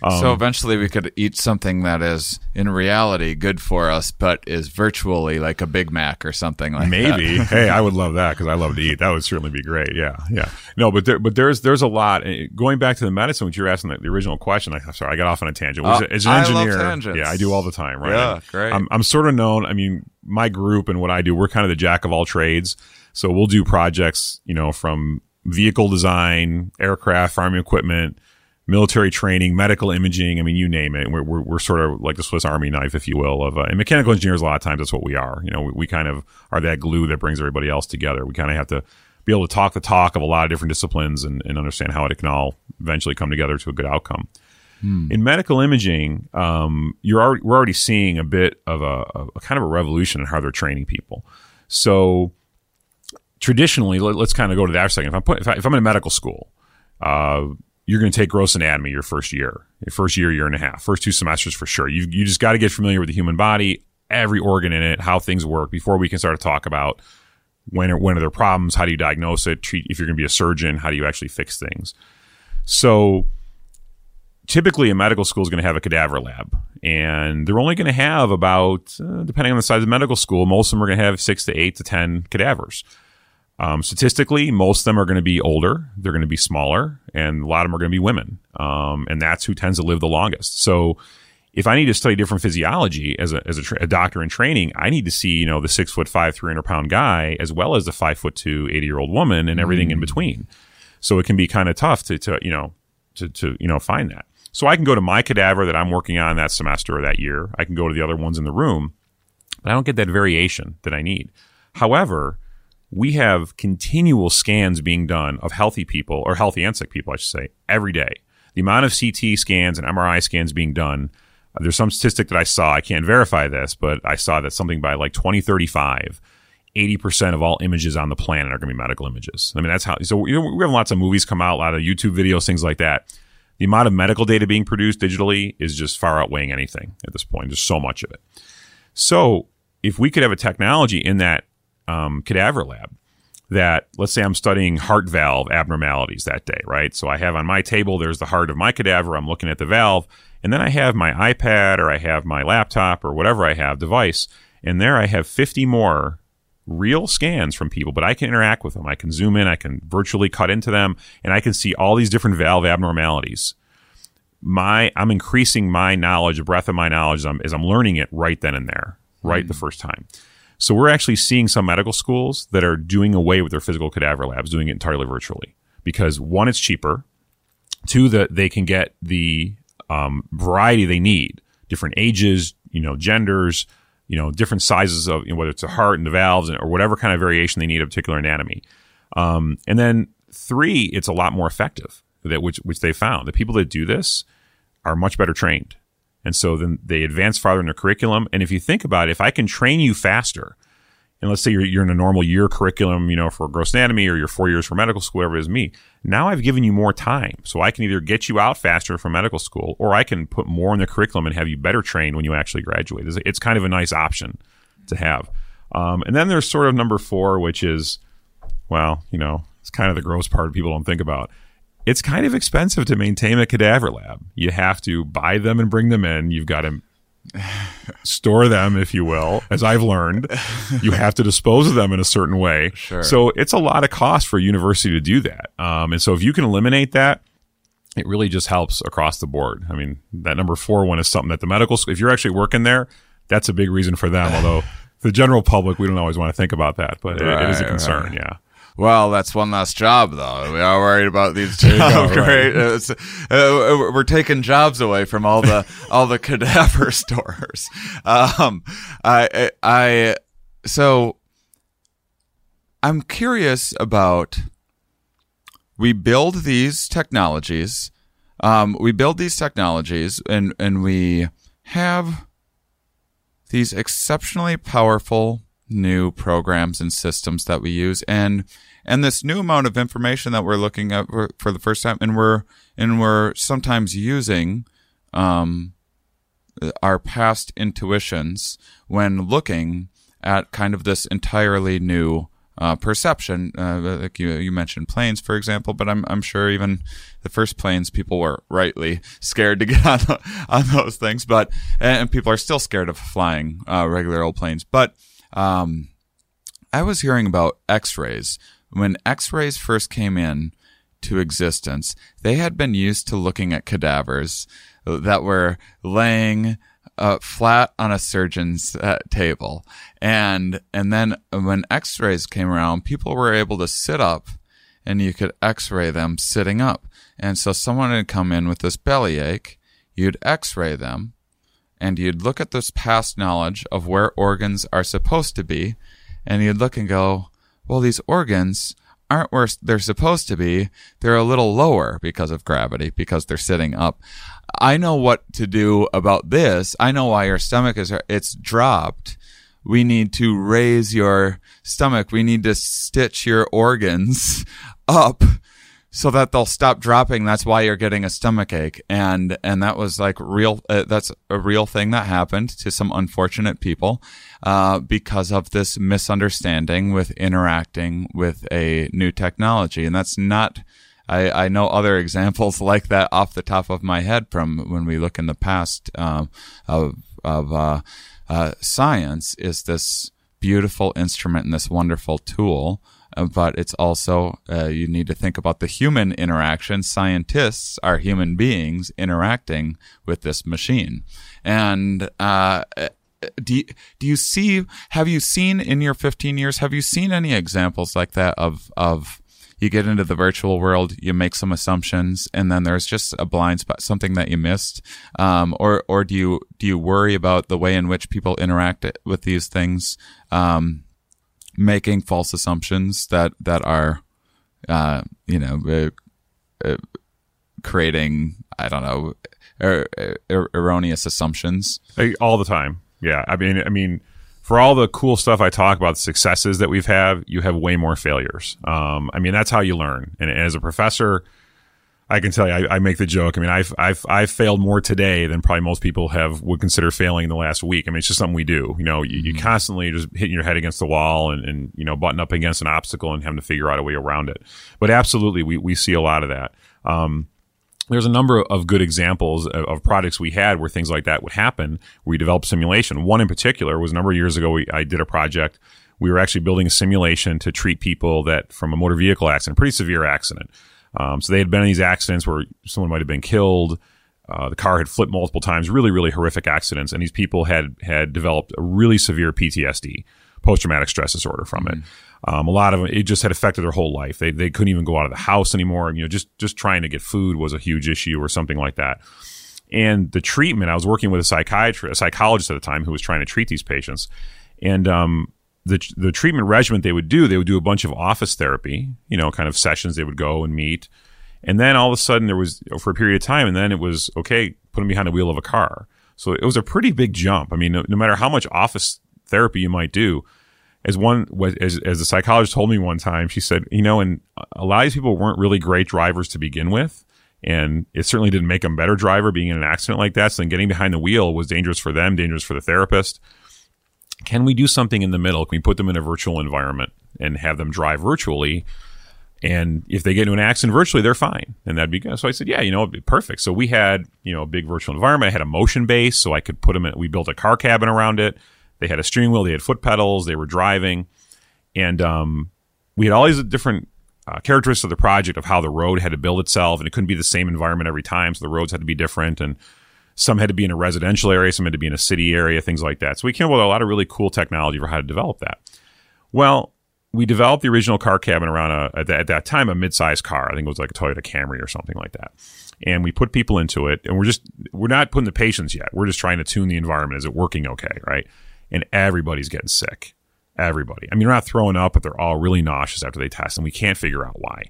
Um, so eventually we could eat something that is in reality good for us, but is virtually like a Big Mac or something like that. Maybe. (laughs) hey, I would love that because I love to eat. That would certainly be great. Yeah, yeah. No, but there, but there's there's a lot. eh, Going back to the medicine, which you're asking the, the original question. I, I'm sorry, I got off on a tangent. Oh, As an engineer, yeah, I do all the time. Right. Yeah, great. I'm I'm sort of known. I mean, my group and what I do, we're kind of the jack of all trades. So we'll do projects, you know, from vehicle design, aircraft, farming equipment, military training, medical imaging. I mean, you name it. We're, we're, we're sort of like the Swiss Army knife, if you will, of, uh, and mechanical engineers, a lot of times that's what we are. You know, we, we kind of are that glue that brings everybody else together. We kind of have to be able to talk the talk of a lot of different disciplines and, and understand how it can all eventually come together to a good outcome. In medical imaging, um, you're already, we're already seeing a bit of a, a kind of a revolution in how they're training people. So traditionally, let, us kind of go to that for second. If I'm put, if, I, I'm in medical school, uh, you're going to take gross anatomy your first year, your first year, year and a half, first two semesters for sure. You you just got to get familiar with the human body, every organ in it, how things work before we can start to talk about when are, when are there problems, how do you diagnose it, treat if you're going to be a surgeon, how do you actually fix things. So typically a medical school is going to have a cadaver lab and they're only going to have about uh, depending on the size of the medical school most of them are going to have six to eight to ten cadavers um, statistically most of them are going to be older they're going to be smaller and a lot of them are going to be women um, and that's who tends to live the longest so if I need to study different physiology as a, as a, tra- a doctor in training, I need to see, you know, the six foot five, 300 pound guy, as well as the five foot two, 80 year old woman and everything in between. So it can be kind of tough to, to, you know, to, to, you know, find that. So I can go to my cadaver that I'm working on that semester or that year. I can go to the other ones in the room, but I don't get that variation that I need. However, we have continual scans being done of healthy people or healthy and sick people, I should say, every day. The amount of CT scans and MRI scans being done, uh, there's some statistic that I saw. I can't verify this, but I saw that something by like 2035, 80% of all images on the planet are going to be medical images. I mean, that's how, so you know, we have lots of movies come out, a lot of YouTube videos, things like that. The amount of medical data being produced digitally is just far outweighing anything at this point. There's so much of it. So if we could have a technology in that um, cadaver lab that let's say I'm studying heart valve abnormalities that day, right? So I have on my table, there's the heart of my cadaver. I'm looking at the valve. And then I have my iPad or I have my laptop or whatever I have device. And there I have 50 more real scans from people, but I can interact with them. I can zoom in, I can virtually cut into them, and I can see all these different valve abnormalities. My, I'm increasing my knowledge, the breadth of my knowledge as I'm, as I'm learning it right then and there, right the first time. So we're actually seeing some medical schools that are doing away with their physical cadaver labs, doing it entirely virtually because one, it's cheaper. Two, that they can get the um, variety they need, different ages, you know, genders, you know, different sizes of you know, whether it's the heart and the valves and, or whatever kind of variation they need of particular anatomy. Um, and then three, it's a lot more effective that which which they found the people that do this are much better trained, and so then they advance farther in their curriculum. And if you think about it, if I can train you faster, and let's say you're, you're in a normal year curriculum, you know, for gross anatomy or you're four years for medical school, whatever it is me. Now I've given you more time. So I can either get you out faster from medical school or I can put more in the curriculum and have you better trained when you actually graduate. It's, it's kind of a nice option to have. Um, and then there's sort of number four, which is, well, you know, it's kind of the gross part people don't think about. It's kind of expensive to maintain a cadaver lab. You have to buy them and bring them in. You've got to (laughs) store them, if you will, as I've learned. You have to dispose of them in a certain way. Sure. So it's a lot of cost for a university to do that. Um, and so if you can eliminate that, it really just helps across the board. I mean, that number four one is something that the medical school, if you're actually working there, that's a big reason for them. (laughs) Although the general public, we don't always want to think about that, but it- it is a concern. right. Yeah. Well, that's one less job, though. We are worried about these jobs. (laughs) right. Great. (laughs) It's, uh, we're taking jobs away from all the (laughs) all the cadaver stores. Um, I, I, so I'm curious about. We build these technologies. Um, we build these technologies, and and we have these exceptionally powerful new programs and systems that we use and and this new amount of information that we're looking at for, for the first time and we're and we're sometimes using um our past intuitions when looking at kind of this entirely new uh, perception. Uh, like you, you mentioned planes, for example, but I'm, I'm sure even the first planes, people were rightly scared to get on, on those things, but, and people are still scared of flying, uh, regular old planes. But, um, I was hearing about x-rays. When x-rays first came in to existence, they had been used to looking at cadavers that were laying uh, flat on a surgeon's uh, table. And, and then when x-rays came around, people were able to sit up and you could x-ray them sitting up. And so someone would come in with this bellyache, you'd x-ray them and you'd look at this past knowledge of where organs are supposed to be and you'd look and go, well, these organs aren't where they're supposed to be. They're a little lower because of gravity, because they're sitting up. I know what to do about this. I know why your stomach is, it's dropped. We need to raise your stomach. We need to stitch your organs (laughs) up so that they'll stop dropping. That's why you're getting a stomach ache. And, and that was like real, uh, that's a real thing that happened to some unfortunate people, uh, because of this misunderstanding with interacting with a new technology. And that's not, I, I know other (laughs) examples like that off the top of my head from when we look in the past um, of of uh, uh, science is this beautiful instrument and this wonderful tool. Uh, but it's also uh, you need to think about the human interaction. Scientists are human beings interacting with this machine, and uh, do you, do you see? Have you seen in your 15 years? Have you seen any examples like that of of you get into the virtual world, you make some assumptions, and then there's just a blind spot, something that you missed, um, or or do you do you worry about the way in which people interact with these things, um, making false assumptions that that are, uh, you know, uh, uh, creating I don't know, er, er, erroneous assumptions all the time. Yeah, I mean, I mean for all the cool stuff I talk about, the successes that we've had, you have way more failures. Um, I mean, that's how you learn. And as a professor, I can tell you, I, I, make the joke. I mean, I've, I've, I've failed more today than probably most people have would consider failing in the last week. I mean, it's just something we do. You know, you, you mm-hmm. constantly just hitting your head against the wall and, and, you know, button up against an obstacle and having to figure out a way around it. But absolutely, we, we see a lot of that. Um, there's a number of good examples of, of, projects we had where things like that would happen. We developed simulation. One in particular was a number of years ago. We, I did a project. We were actually building a simulation to treat people that from a motor vehicle accident, pretty severe accident. Um, so they had been in these accidents where someone might have been killed. Uh, the car had flipped multiple times, really, really horrific accidents, and these people had had developed a really severe PTSD, post traumatic stress disorder from mm-hmm. it. Um, a lot of them, it just had affected their whole life. They, they couldn't even go out of the house anymore. You know, just, just trying to get food was a huge issue or something like that. And the treatment, I was working with a psychiatrist, a psychologist at the time who was trying to treat these patients. And, um, the, the treatment regimen they would do, they would do a bunch of office therapy, you know, kind of sessions. They would go and meet. And then all of a sudden there was, for a period of time, and then it was, okay, put them behind the wheel of a car. So it was a pretty big jump. I mean, no, no matter how much office therapy you might do, as one as as a psychologist told me one time, she said, you know, and a lot of these people weren't really great drivers to begin with, and it certainly didn't make them better driver being in an accident like that. So then getting behind the wheel was dangerous for them, dangerous for the therapist. Can we do something in the middle? Can we put them in a virtual environment and have them drive virtually? And if they get into an accident virtually, they're fine. And that'd be good. So I said, yeah, you know, it'd be perfect. So we had, you know, a big virtual environment. I had a motion base so I could put them in, we built a car cabin around it. They had a steering wheel, they had foot pedals, they were driving, and um, we had all these different uh, characteristics of the project of how the road had to build itself, and it couldn't be the same environment every time, so the roads had to be different, and some had to be in a residential area, some had to be in a city area, things like that. So we came up with a lot of really cool technology for how to develop that. Well, we developed the original car cabin around a, at, that, at that time a mid-sized car. I think it was like a Toyota Camry or something like that. And we put people into it, and we're just we're not putting the patients yet. We're just trying to tune the environment. Is it working okay? Right? and everybody's getting sick. Everybody. I mean, they're not throwing up, but they're all really nauseous after they test, and we can't figure out why.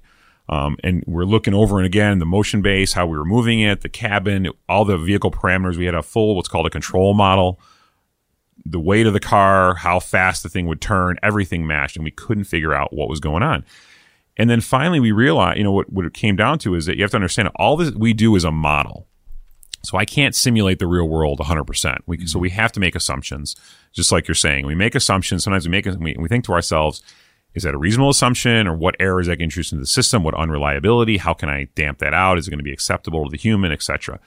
Um, and we're looking over and again the motion base, how we were moving it, the cabin, all the vehicle parameters. We had a full what's called a control model, the weight of the car, how fast the thing would turn, everything matched, and we couldn't figure out what was going on. And then finally, we realized, you know, what, what it came down to is that you have to understand all this we do is a model. So I can't simulate the real world 100%. We, So mm-hmm. we have to make assumptions, just like you're saying. We make assumptions. Sometimes we make we, we think to ourselves, is that a reasonable assumption or what errors I can introduce into the system? What unreliability? How can I damp that out? Is it going to be acceptable to the human, etc.?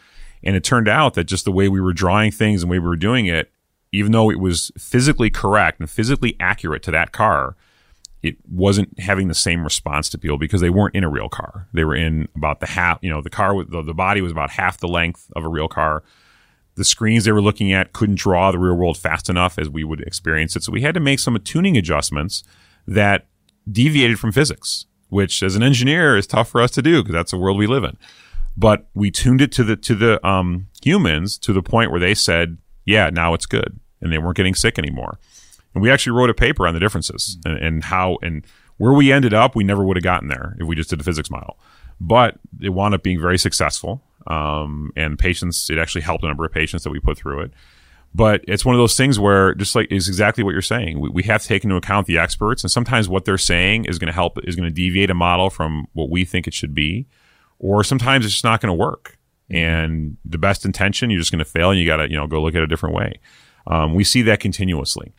And it turned out that just the way we were drawing things and the way we were doing it, even though it was physically correct and physically accurate to that car, it wasn't having the same response to people because they weren't in a real car. They were in about the half, you know, the car, the, the body was about half the length of a real car. The screens they were looking at couldn't draw the real world fast enough as we would experience it. So we had to make some tuning adjustments that deviated from physics, which as an engineer is tough for us to do because that's the world we live in. But we tuned it to the to the um, humans to the point where they said, "Yeah, now it's good," and they weren't getting sick anymore. And we actually wrote a paper on the differences and, and how and where we ended up. We never would have gotten there if we just did a physics model. But it wound up being very successful. Um, and patients, it actually helped a number of patients that we put through it. But it's one of those things where just like is exactly what you're saying. We, we have to take into account the experts and sometimes what they're saying is going to help, is going to deviate a model from what we think it should be. Or sometimes it's just not going to work. And the best intention, you're just going to fail and you got to, you know, go look at a different way. Um, we see that continuously.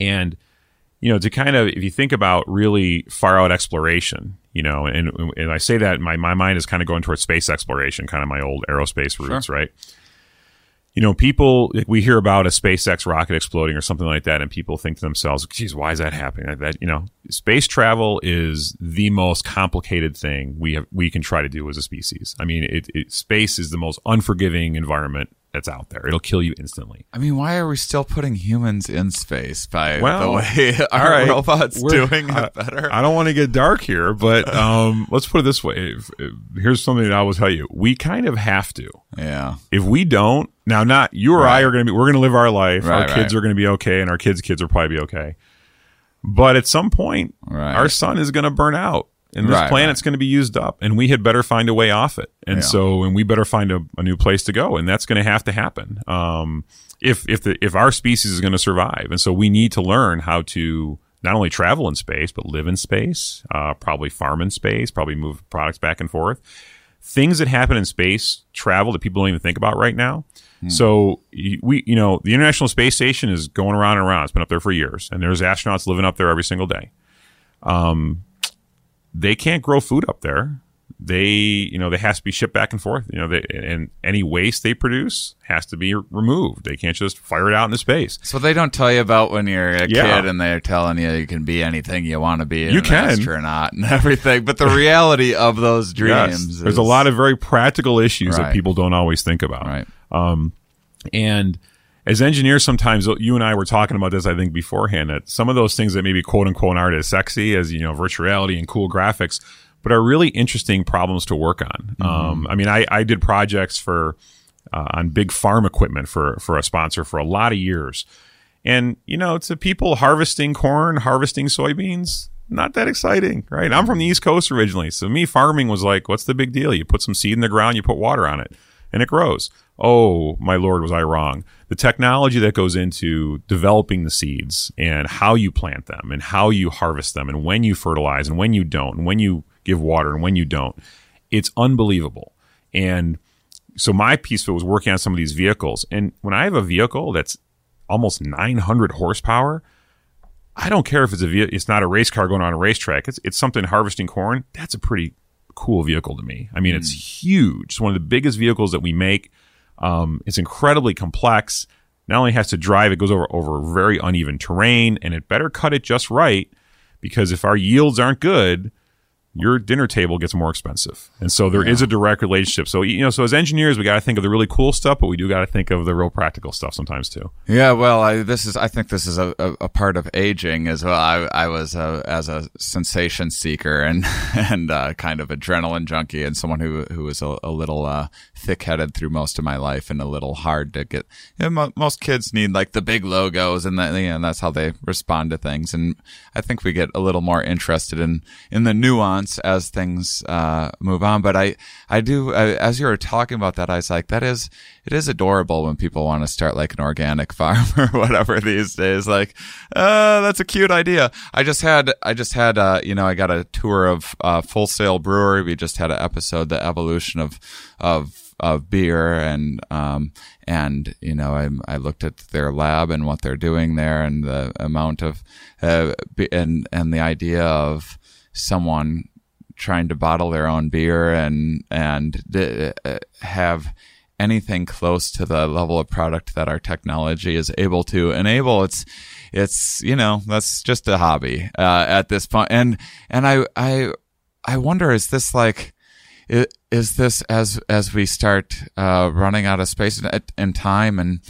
And, you know, to kind of, if you think about really far out exploration, you know, and, and I say that my, my mind is kind of going towards space exploration, kind of my old aerospace roots, Sure. right? You know, people, we hear about a SpaceX rocket exploding or something like that, and people think to themselves, geez, why is that happening? That, you know, space travel is the most complicated thing we have, we can try to do as a species. I mean, it, it space is the most unforgiving environment that's out there. It'll kill you instantly. I mean, why are we still putting humans in space by Well, the way (laughs) our right. robots doing I, it better? I don't want to get dark here, but (laughs) um, let's put it this way. If- if- here's something that I will tell you: we kind of have to. yeah. If we don't, now, not you or I are going to be. We're going to live our life. Right, our kids right. are going to be okay, and our kids' kids will probably be okay. But at some point, Right. our sun is going to burn out, and this Right, planet's going to be used up, and we had better find a way off it. And Yeah. so, and we better find a, a new place to go, and that's going to have to happen. Um, if if the if our species is going to survive, and so we need to learn how to not only travel in space but live in space, uh, probably farm in space, probably move products back and forth. Things that happen in space travel that people don't even think about right now. So we, you know, the International Space Station is going around and around. It's been up there for years, and there's astronauts living up there every single day. Um, they can't grow food up there. They, you know, they has to be shipped back and forth. You know, they, and any waste they produce has to be removed. They can't just fire it out into space. So they don't tell you about when you're a Yeah. kid and they're telling you you can be anything you want to be. You an can. astronaut and (laughs) everything. But the (laughs) reality of those dreams. Yes. There's a lot of very practical issues that people don't always think about. right. Um, and as engineers, sometimes you and I were talking about this, I think beforehand, that some of those things that maybe quote unquote aren't as sexy as, you know, virtual reality and cool graphics, but are really interesting problems to work on. Um, I mean, I, I did projects for, uh, on big farm equipment for, for a sponsor for a lot of years. And, you know, to people harvesting corn, harvesting soybeans, not that exciting, right? I'm from the East Coast originally. So me farming was like, what's the big deal? You put some seed in the ground, you put water on it, and it grows. Oh, my lord, was I wrong? The technology that goes into developing the seeds and how you plant them and how you harvest them and when you fertilize and when you don't and when you give water and when you don't, it's unbelievable. And so my piece of it was working on some of these vehicles. And when I have a vehicle that's almost 900 horsepower, I don't care if it's a ve- it's not a race car going on a racetrack. It's it's something harvesting corn. That's a pretty cool vehicle to me. I mean, it's mm. huge. It's one of the biggest vehicles that we make. Um, it's incredibly complex. Not only has to drive, it goes over over very uneven terrain, and it better cut it just right because if our yields aren't good, your dinner table gets more expensive. And so there is a direct relationship. So you know, so as engineers, we got to think of the really cool stuff, but we do got to think of the real practical stuff sometimes too. Yeah, well, I, this is. I think this is a, a, a part of aging as well. I, I was uh as a sensation seeker and (laughs) and uh, kind of adrenaline junkie, and someone who who was a, a little uh, thick headed through most of my life, and a little hard to get. You know, mo- most kids need like the big logos, and that, you know, that's how they respond to things. And I think we get a little more interested in in the nuance as things uh, move on. But I I do I, as you were talking about that, I was like, that is it is adorable when people want to start like an organic (laughs) farm or whatever these days. Like, uh, that's a cute idea. I just had, I just had, uh, you know, I got a tour of uh, Full Sail Brewery. We just had an episode, the evolution of of of, of beer and um, and you know I, I looked at their lab and what they're doing there and the amount of uh, and and the idea of someone trying to bottle their own beer and and uh, have anything close to the level of product that our technology is able to enable it's it's you know that's just a hobby uh, at this point. And and i i i wonder is this like is this as as we start uh, running out of space and, and time and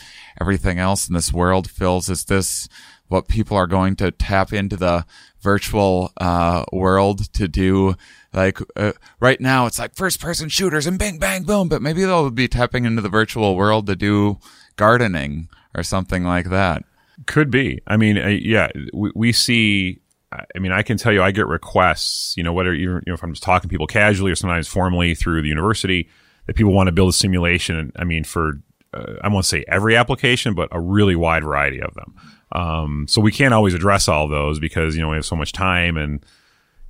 everything else in this world fills is this what people are going to tap into the virtual uh, world to do like uh, right now it's like first person shooters and bang bang boom but maybe they'll be tapping into the virtual world to do gardening or something like that could be i mean uh, yeah we, we see I mean, I can tell you, I get requests, you know, whether you know, if I'm just talking to people casually or sometimes formally through the university, that people want to build a simulation. I mean, for uh, I won't say every application, but a really wide variety of them. Um, so we can't always address all those because you know we have so much time and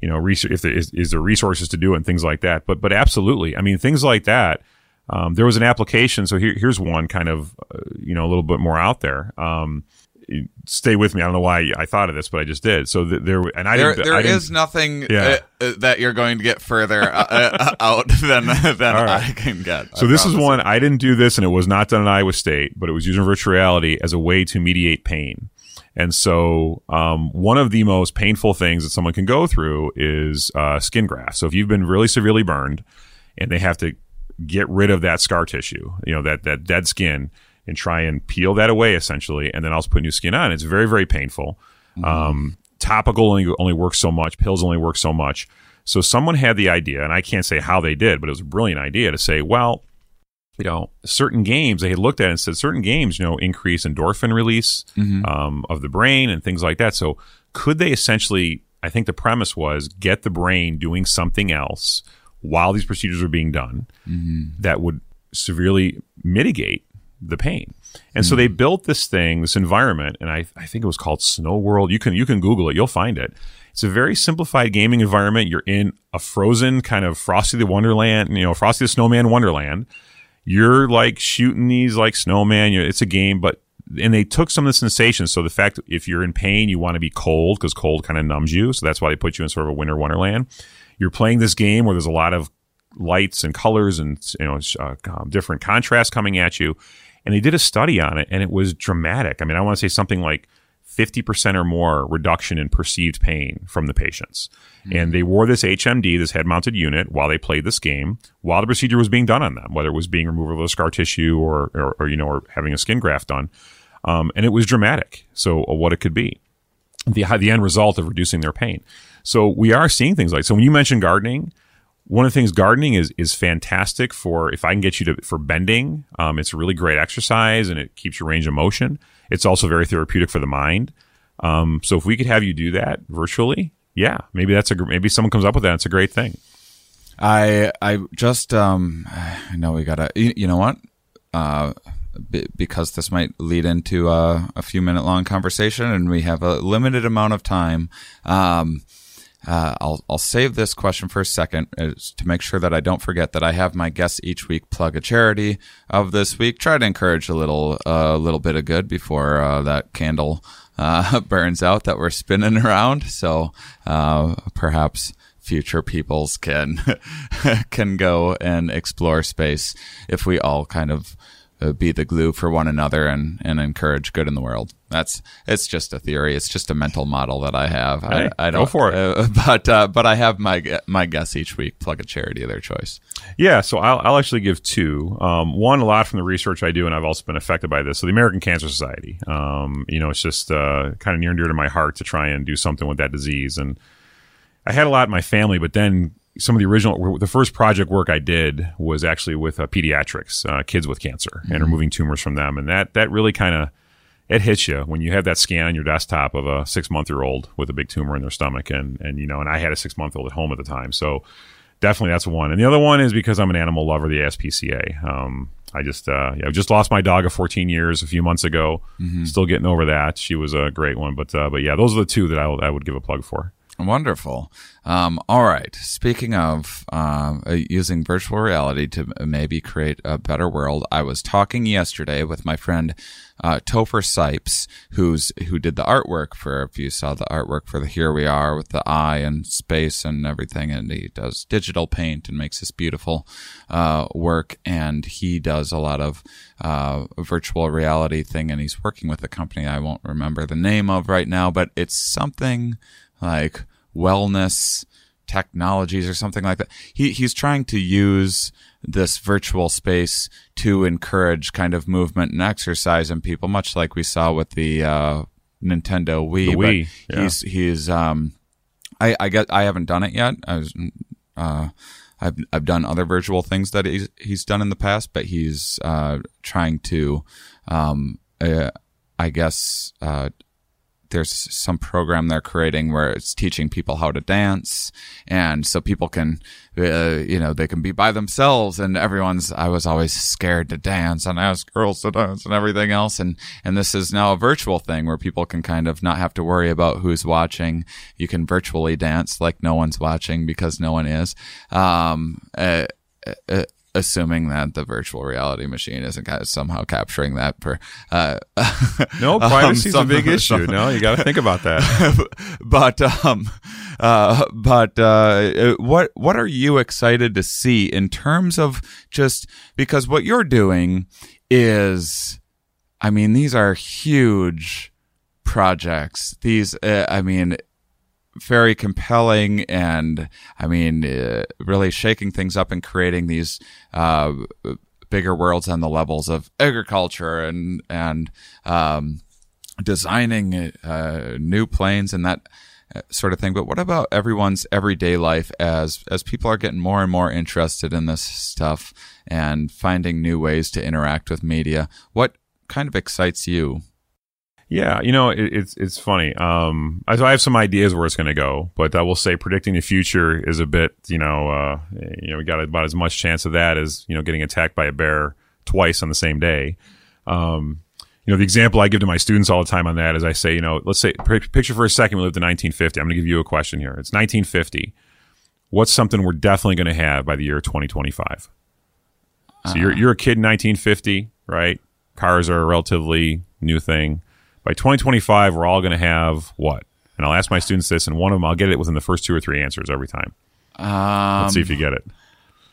you know, research if there is, is there resources to do it and things like that. But but absolutely, I mean, things like that. Um, there was an application. So here, here's one kind of uh, you know a little bit more out there. Um, stay with me. I don't know why I thought of this, but I just did. So th- there, and I there. There I is nothing yeah. uh, uh that you're going to get further uh, uh (laughs) out than than right. I can get. So I this is one I didn't do this, and it was not done at Iowa State, but it was using virtual reality as a way to mediate pain. And so, um, one of the most painful things that someone can go through is uh, skin graft. So if you've been really severely burned, and they have to get rid of that scar tissue, you know that that dead skin and try and peel that away essentially, and then also put new skin on. It's very, very painful. Mm-hmm. Um, topical only, only works so much. Pills only work so much. So someone had the idea, and I can't say how they did, but it was a brilliant idea to say, well, you know, certain games they had looked at and said certain games, you know, increase endorphin release mm-hmm. um, of the brain and things like that. So could they essentially? I think the premise was get the brain doing something else while these procedures are being done mm-hmm. that would severely mitigate the pain. And mm. so they built this thing, this environment, and I, I think it was called Snow World. You can you can Google it, you'll find it. It's a very simplified gaming environment. You're in a frozen kind of Frosty the Wonderland, you know, Frosty the Snowman Wonderland. You're like shooting these like snowman. It's a game, but and they took some of the sensations. So the fact if you're in pain, you want to be cold because cold kind of numbs you. So that's why they put you in sort of a winter wonderland. You're playing this game where there's a lot of lights and colors and you know uh, um, different contrasts coming at you and they did a study on it and it was dramatic. I mean, I want to say something like 50% or more reduction in perceived pain from the patients. Mm-hmm. And they wore this HMD, this head mounted unit, while they played this game, while the procedure was being done on them, whether it was being removal of scar tissue or, or, or, you know, or having a skin graft done. Um, and it was dramatic. So, uh, what it could be. The, the end result of reducing their pain. So, we are seeing things like, so when you mentioned gardening, one of the things gardening is is fantastic for if I can get you to for bending. Um, it's a really great exercise and it keeps your range of motion. It's also very therapeutic for the mind. Um, so if we could have you do that virtually, yeah, maybe that's a maybe someone comes up with that. It's a great thing. I I just um I know we gotta you, you know what uh b- because this might lead into a, a few minute long conversation and we have a limited amount of time um uh, I'll I'll save this question for a second uh, to make sure that I don't forget that I have my guests each week plug a charity of this week. Try to encourage a little a uh, little bit of good before uh, that candle uh, (laughs) burns out that we're spinning around. So uh, perhaps future peoples can (laughs) can go and explore space if we all kind of uh, be the glue for one another and, and encourage good in the world. That's it's just a theory. It's just a mental model that I have. Hey, I, I don't, go for it. Uh, (laughs) but uh, but I have my my guests each week plug a charity of their choice. Yeah, so I'll, I'll actually give two. Um, one, a lot from the research I do, and I've also been affected by this. So the American Cancer Society. Um, you know, it's just uh, kind of near and dear to my heart to try and do something with that disease. And I had a lot in my family, but then some of the original, the first project work I did was actually with uh, pediatrics, uh, kids with cancer, mm-hmm. and removing tumors from them, and that that really kind of it hits you when you have that scan on your desktop of a six month year old with a big tumor in their stomach, and and you know, and I had a six month old at home at the time, so definitely that's one. And the other one is because I'm an animal lover, the ASPCA. Um, I just uh, yeah, I just lost my dog of 14 years a few months ago. Mm-hmm. Still getting over that. She was a great one, but uh, but yeah, those are the two that I, I would give a plug for. Wonderful. Um, all right. Speaking of um, uh, using virtual reality to maybe create a better world, I was talking yesterday with my friend uh, Topher Sipes, who's who did the artwork for. If you saw the artwork for the Here We Are with the eye and space and everything, and he does digital paint and makes this beautiful uh, work. And he does a lot of uh, virtual reality thing, and he's working with a company I won't remember the name of right now, but it's something like wellness technologies or something like that. He he's trying to use this virtual space to encourage kind of movement and exercise in people, much like we saw with the uh, Nintendo Wii. The Wii, yeah. he's he's um, I I get I haven't done it yet. I was uh. I've I've done other virtual things that he's he's done in the past, but he's uh, trying to, um, uh, I guess, uh, there's some program they're creating where it's teaching people how to dance. And so people can uh, you know they can be by themselves. And everyone's i was always scared to dance and ask girls to dance and everything else. And and this is now a virtual thing where people can kind of not have to worry about who's watching. You can virtually dance like no one's watching because no one is. Um uh, uh, assuming that the virtual reality machine isn't kind of somehow capturing that per uh (laughs) No, um, privacy's a big issue. some- No, you got to think about that. (laughs) but um uh but uh what what are you excited to see in terms of just because what you're doing is i mean these are huge projects these uh, i mean very compelling and I mean uh, really shaking things up and creating these uh, bigger worlds on the levels of agriculture and and um, designing uh, new planes and that uh, sort of thing. But what about everyone's everyday life as as people are getting more and more interested in this stuff and finding new ways to interact with media? What kind of excites you? Yeah, you know, it, it's it's funny. Um, I, so I have some ideas where it's going to go, but I will say predicting the future is a bit, you know, uh, you know, we got about as much chance of that as you know getting attacked by a bear twice on the same day. Um, you know, the example I give to my students all the time on that is I say, you know, let's say pic- picture for a second we lived in 1950. I'm going to give you a question here. It's 1950. What's something we're definitely going to have by the year 2025? So you're you're a kid in 1950, right? Cars are a relatively new thing. By 2025, we're all going to have what? And I'll ask my students this, and one of them I'll get it within the first two or three answers every time. Um, Let's see if you get it.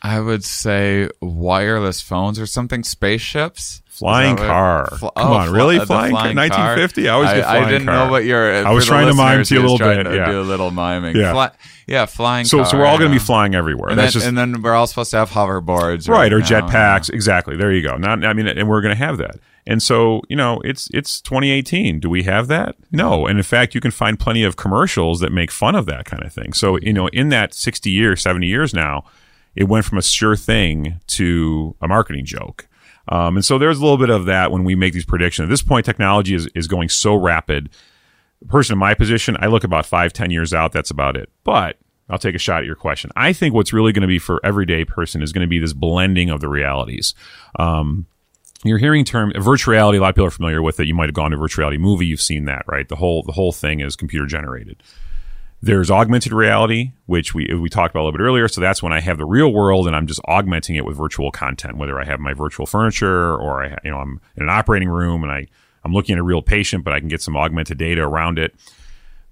I would say wireless phones or something. Spaceships, Flying Is that what- car. Fl- Come oh, on, fl- really? uh, the Flying car? 1950? I always get I didn't car. know what your. I was trying to mime to you a little bit, yeah. Do a little miming. Yeah. Fly, yeah, flying. So, car, so we're all going to be flying everywhere. And That's then, just and then we're all supposed to have hoverboards, right or now, jetpacks. Exactly. There you go. Not, I mean, and we're going to have that. And so, you know, it's it's 2018. Do we have that? No. And in fact, you can find plenty of commercials that make fun of that kind of thing. So, you know, in that 60 years, 70 years now, it went from a sure thing to a marketing joke. Um, and so there's a little bit of that when we make these predictions. At this point, technology is, is going so rapid. A person in my position, I look about five, ten years out. That's about it. But I'll take a shot at your question. I think what's really going to be for everyday person is going to be this blending of the realities. Um, you're hearing term virtual reality. A lot of people are familiar with it. You might have gone to a virtual reality movie. You've seen that, right? The whole the whole thing is computer generated. There's augmented reality, which we we talked about a little bit earlier. So that's when I have the real world and I'm just augmenting it with virtual content. Whether I have my virtual furniture or I, you know, I'm in an operating room and I I'm looking at a real patient, but I can get some augmented data around it.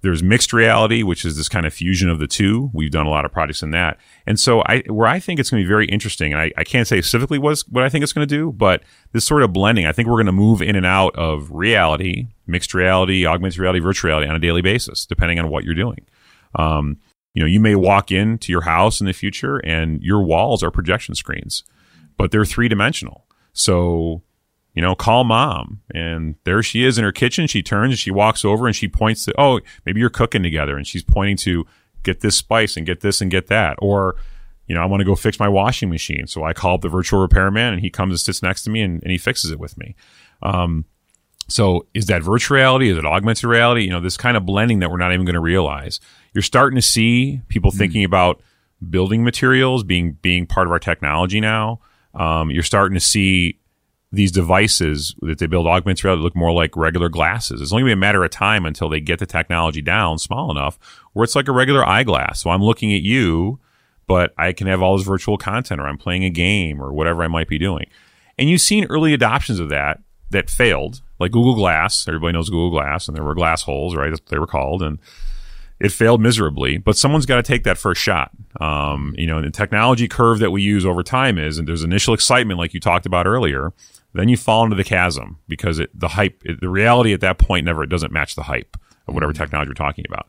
There's mixed reality, which is this kind of fusion of the two. We've done a lot of projects in that. And so I, where I think it's going to be very interesting, and I, I can't say specifically what I think it's going to do, but this sort of blending, I think we're going to move in and out of reality, mixed reality, augmented reality, virtual reality on a daily basis, depending on what you're doing. Um, you know, you may walk into your house in the future and your walls are projection screens, but they're three dimensional. So, you know, call mom and there she is in her kitchen. She turns and she walks over and she points to, oh, maybe you're cooking together and she's pointing to get this spice and get this and get that. Or, you know, I want to go fix my washing machine. So I call up the virtual repairman and he comes and sits next to me and, and he fixes it with me. Um, so is that virtual reality? Is it augmented reality? You know, this kind of blending that we're not even going to realize. You're starting to see people thinking about building materials being being part of our technology now. Um, you're starting to see these devices that they build augmented reality look more like regular glasses. It's only gonna be a matter of time until they get the technology down small enough where it's like a regular eyeglass. So I'm looking at you, but I can have all this virtual content or I'm playing a game or whatever I might be doing. And you've seen early adoptions of that that failed, like Google Glass. Everybody knows Google Glass, and there were glass holes, right? That's what they were called. And it failed miserably, but someone's got to take that first shot. Um, you know, the technology curve that we use over time is, and there's initial excitement, like you talked about earlier. Then you fall into the chasm because it, the hype, it, the reality at that point never, it doesn't match the hype of whatever mm. technology we're talking about.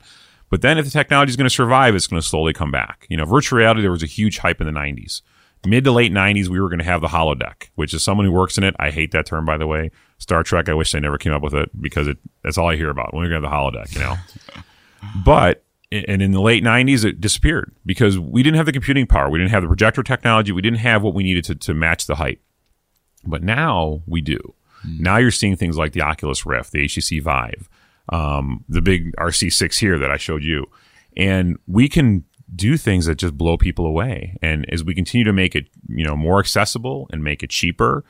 But then if the technology is going to survive, it's going to slowly come back. You know, virtual reality, there was a huge hype in the 90s. Mid to late 90s, we were going to have the holodeck, which is someone who works in it. I hate that term, by the way. Star Trek, I wish they never came up with it because it, that's all I hear about when we're going to have the holodeck, you know. (laughs) but and in the late 90s it disappeared because we didn't have the computing power we didn't have the projector technology we didn't have what we needed to, to match the hype but now we do. Now you're seeing things like the oculus rift the htc vive um, the big rc6 here that i showed you. And we can do things that just blow people away. And as we continue to make it you know more accessible and make it cheaper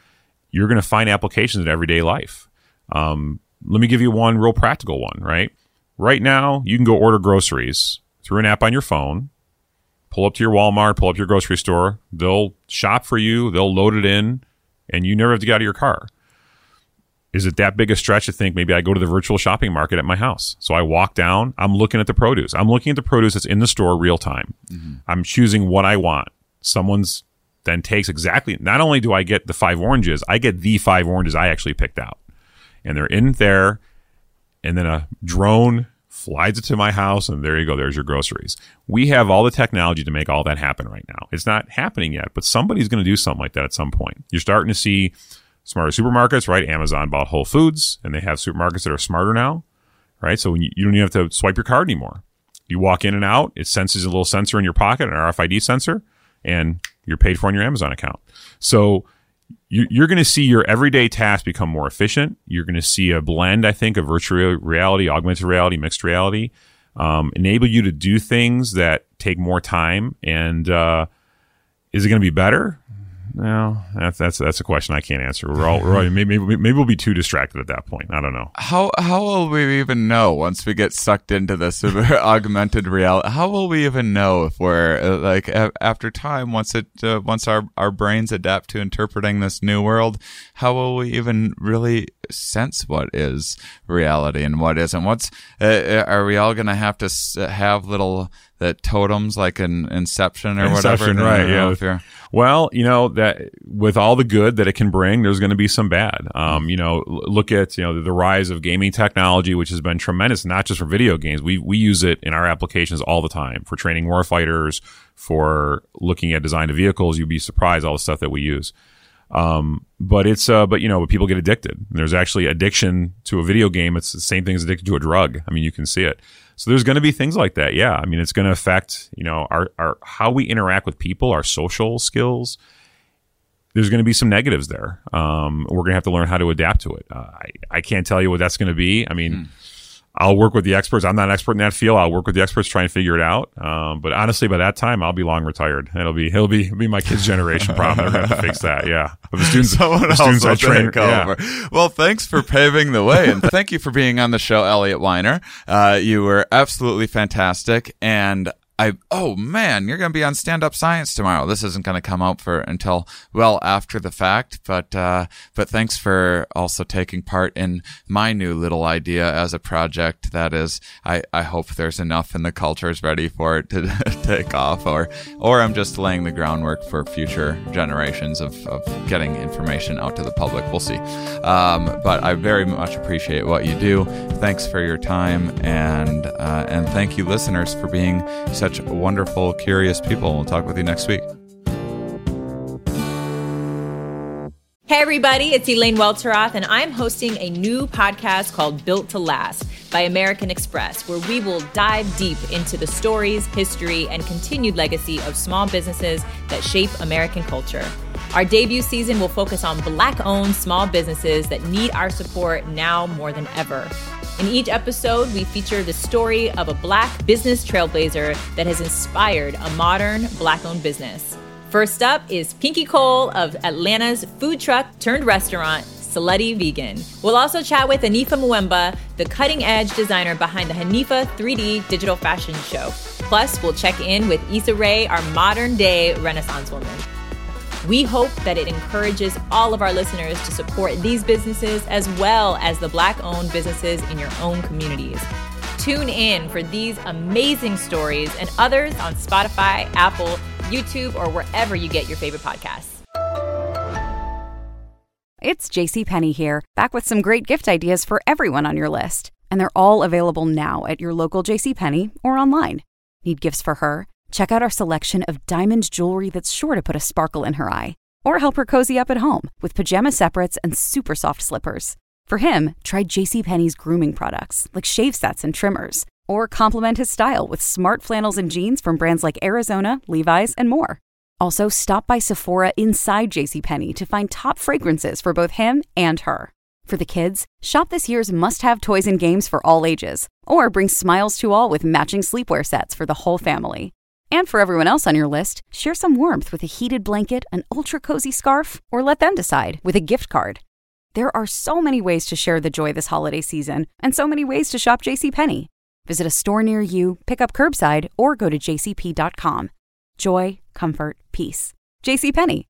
you're going to find applications in everyday life. Um, let me give you one real practical one right? Right now, you can go order groceries through an app on your phone. Pull up to your Walmart, pull up your grocery store. They'll shop for you, they'll load it in, and you never have to get out of your car. Is it that big a stretch to think maybe I go to the virtual shopping market at my house? So I walk down, I'm looking at the produce. I'm looking at the produce that's in the store real time. Mm-hmm. I'm choosing what I want. Someone's then takes exactly, not only do I get the five oranges, I get the five oranges I actually picked out. And they're in there and then a drone flies it to my house and there you go there's your groceries. We have all the technology to make all that happen right now. It's not happening yet but somebody's going to do something like that at some point. You're starting to see smarter supermarkets right? Amazon bought whole foods and they have supermarkets that are smarter now right? So you, you don't even have to swipe your card anymore. You walk in and out it senses a little sensor in your pocket an rfid sensor and you're paid for on your amazon account. So you're going to see your everyday tasks become more efficient. You're going to see a blend, I think, of virtual reality, augmented reality, mixed reality, um, enable you to do things that take more time. And uh, is it going to be better? No, that's that's that's a question I can't answer. We're all, we're all maybe, maybe maybe we'll be too distracted at that point. I don't know. How how will we even know once we get sucked into this (laughs) augmented reality? How will we even know if we're uh, like a- after time once it uh, once our our brains adapt to interpreting this new world? How will we even really sense what is reality and what isn't? What's uh, are we all going to have to s- have little that totems like in Inception or Inception, whatever? Right? Yeah. Well, you know that with all the good that it can bring, there's going to be some bad. Um, you know, look at you know the, the rise of gaming technology, which has been tremendous, not just for video games. We we use it in our applications all the time for training warfighters, for looking at design of vehicles. You'd be surprised all the stuff that we use. Um, but it's uh, but you know, people get addicted. There's actually addiction to a video game. It's the same thing as addiction to a drug. I mean, you can see it. So there's going to be things like that. Yeah, I mean, it's going to affect you know our our how we interact with people, our social skills. There's going to be some negatives there. Um, we're going to have to learn how to adapt to it. Uh, I I can't tell you what that's going to be. I mean. I'll work with the experts. I'm not an expert in that field. I'll work with the experts, try and figure it out. Um, but honestly, by that time, I'll be long retired. It'll be, it'll be, it'll be my kids' generation problem. They're going to have to fix that. (laughs) Yeah. But the students, Someone the students will I train. take yeah. over. Well, thanks for paving the way, and thank you for being on the show, Eliot Winer. Uh, you were absolutely fantastic, and I oh man, you're going to be on Stand Up Science tomorrow. This isn't going to come out for until well after the fact, but uh, but thanks for also taking part in my new little idea as a project. That is, I I hope there's enough in the culture is ready for it to (laughs) take off, or or I'm just laying the groundwork for future generations of, of getting information out to the public. We'll see. Um, but I very much appreciate what you do. Thanks for your time, and uh, and thank you, listeners, for being such wonderful, curious people. We'll talk with you next week. Hey, everybody, it's Elaine Welteroth, and I'm hosting a new podcast called Built to Last by American Express, where we will dive deep into the stories, history, and continued legacy of small businesses that shape American culture. Our debut season will focus on Black owned small businesses that need our support now more than ever. In each episode, we feature the story of a Black business trailblazer that has inspired a modern Black owned business. First up is Pinky Cole of Atlanta's food truck turned restaurant, Slutty Vegan. We'll also chat with Hanifa Mvuemba, the cutting edge designer behind the Hanifa 3D digital fashion show. Plus, we'll check in with Issa Rae, our modern day Renaissance woman. We hope that it encourages all of our listeners to support these businesses as well as the Black owned businesses in your own communities. Tune in for these amazing stories and others on Spotify, Apple, YouTube, or wherever you get your favorite podcasts. It's JCPenney here, back with some great gift ideas for everyone on your list. And they're all available now at your local JCPenney or online. Need gifts for her? Check out our selection of diamond jewelry that's sure to put a sparkle in her eye. Or help her cozy up at home with pajama separates and super soft slippers. For him, try JCPenney's grooming products like shave sets and trimmers. Or complement his style with smart flannels and jeans from brands like Arizona, Levi's, and more. Also, stop by Sephora inside JCPenney to find top fragrances for both him and her. For the kids, shop this year's must have toys and games for all ages, or bring smiles to all with matching sleepwear sets for the whole family. And for everyone else on your list, share some warmth with a heated blanket, an ultra cozy scarf, or let them decide with a gift card. There are so many ways to share the joy this holiday season, and so many ways to shop JCPenney. Visit a store near you, pick up curbside, or go to jcp.com. Joy, comfort, peace. JCPenney.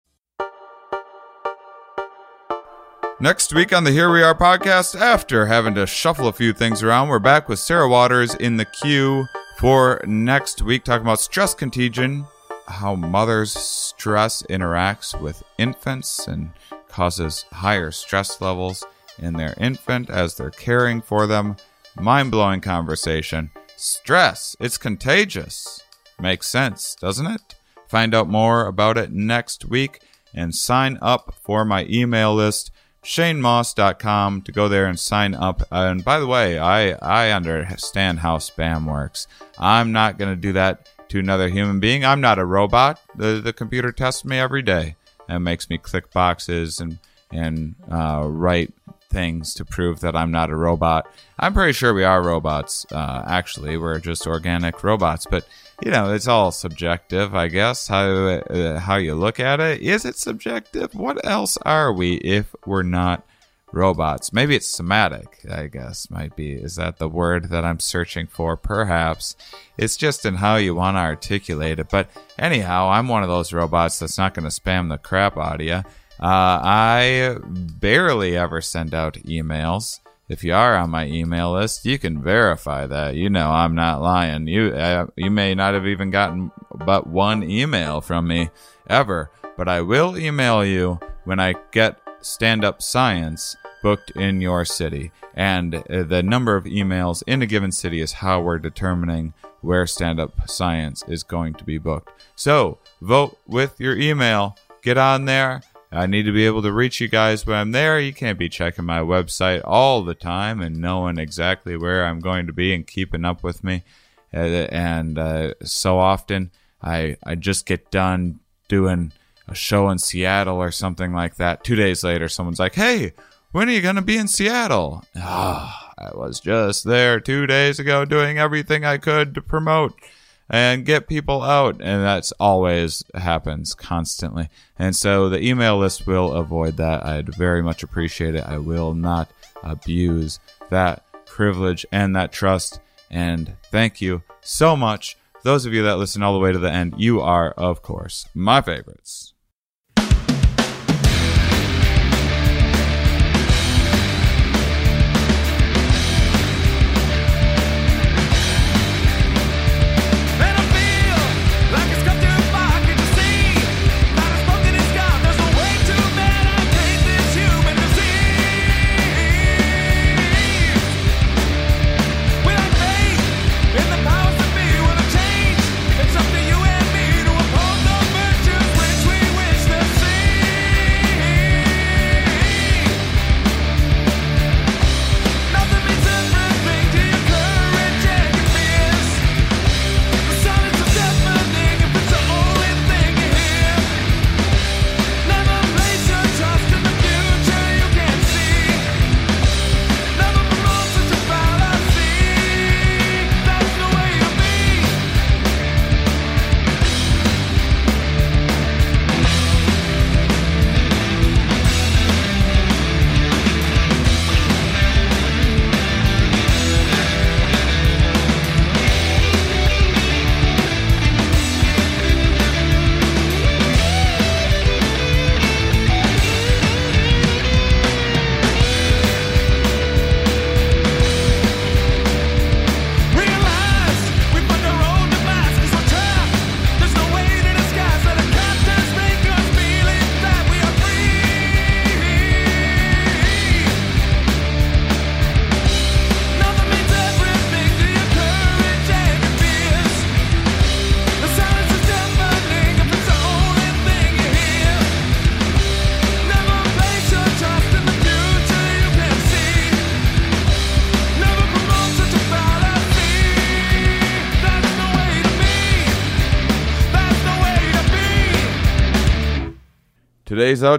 Next week on the Here We Are podcast, after having to shuffle a few things around, we're back with Sara Waters in the queue for next week, talking about stress contagion, how mothers' stress interacts with infants and causes higher stress levels in their infant as they're caring for them. Mind blowing conversation. Stress, it's contagious. Makes sense, doesn't it? Find out more about it next week and sign up for my email list shanemoss.com to go there and sign up. And by the way, I, I understand how spam works. I'm not going to do that to another human being. I'm not a robot. The, the computer tests me every day and makes me click boxes and, and uh, write things to prove that I'm not a robot. I'm pretty sure we are robots, uh, actually. We're just organic robots. But, you know, it's all subjective, I guess, how, uh, how you look at it. Is it subjective? What else are we if we're not robots? Maybe it's somatic, I guess, might be. Is that the word that I'm searching for? Perhaps. It's just in how you want to articulate it. But anyhow, I'm one of those robots that's not going to spam the crap out of you. Uh, I barely ever send out emails. If you are on my email list, you can verify that. You know I'm not lying. You uh, you may not have even gotten but one email from me ever, but I will email you when I get stand up science booked in your city. And uh, the number of emails in a given city is how we're determining where stand up science is going to be booked. So vote with your email. Get on there I need to be able to reach you guys when I'm there. You can't be checking my website all the time and knowing exactly where I'm going to be and keeping up with me. Uh, and uh, so often, I I just get done doing a show in Seattle or something like that. Two days later, someone's like, "Hey, when are you going to be in Seattle?" Oh, I was just there two days ago doing everything I could to promote and get people out. And that's always happens constantly. And so the email list will avoid that. I'd very much appreciate it. I will not abuse that privilege and that trust. And thank you so much. Those of you that listen all the way to the end, you are, of course, my favorites.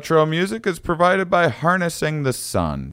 Outro music is provided by Harnessing the Sun.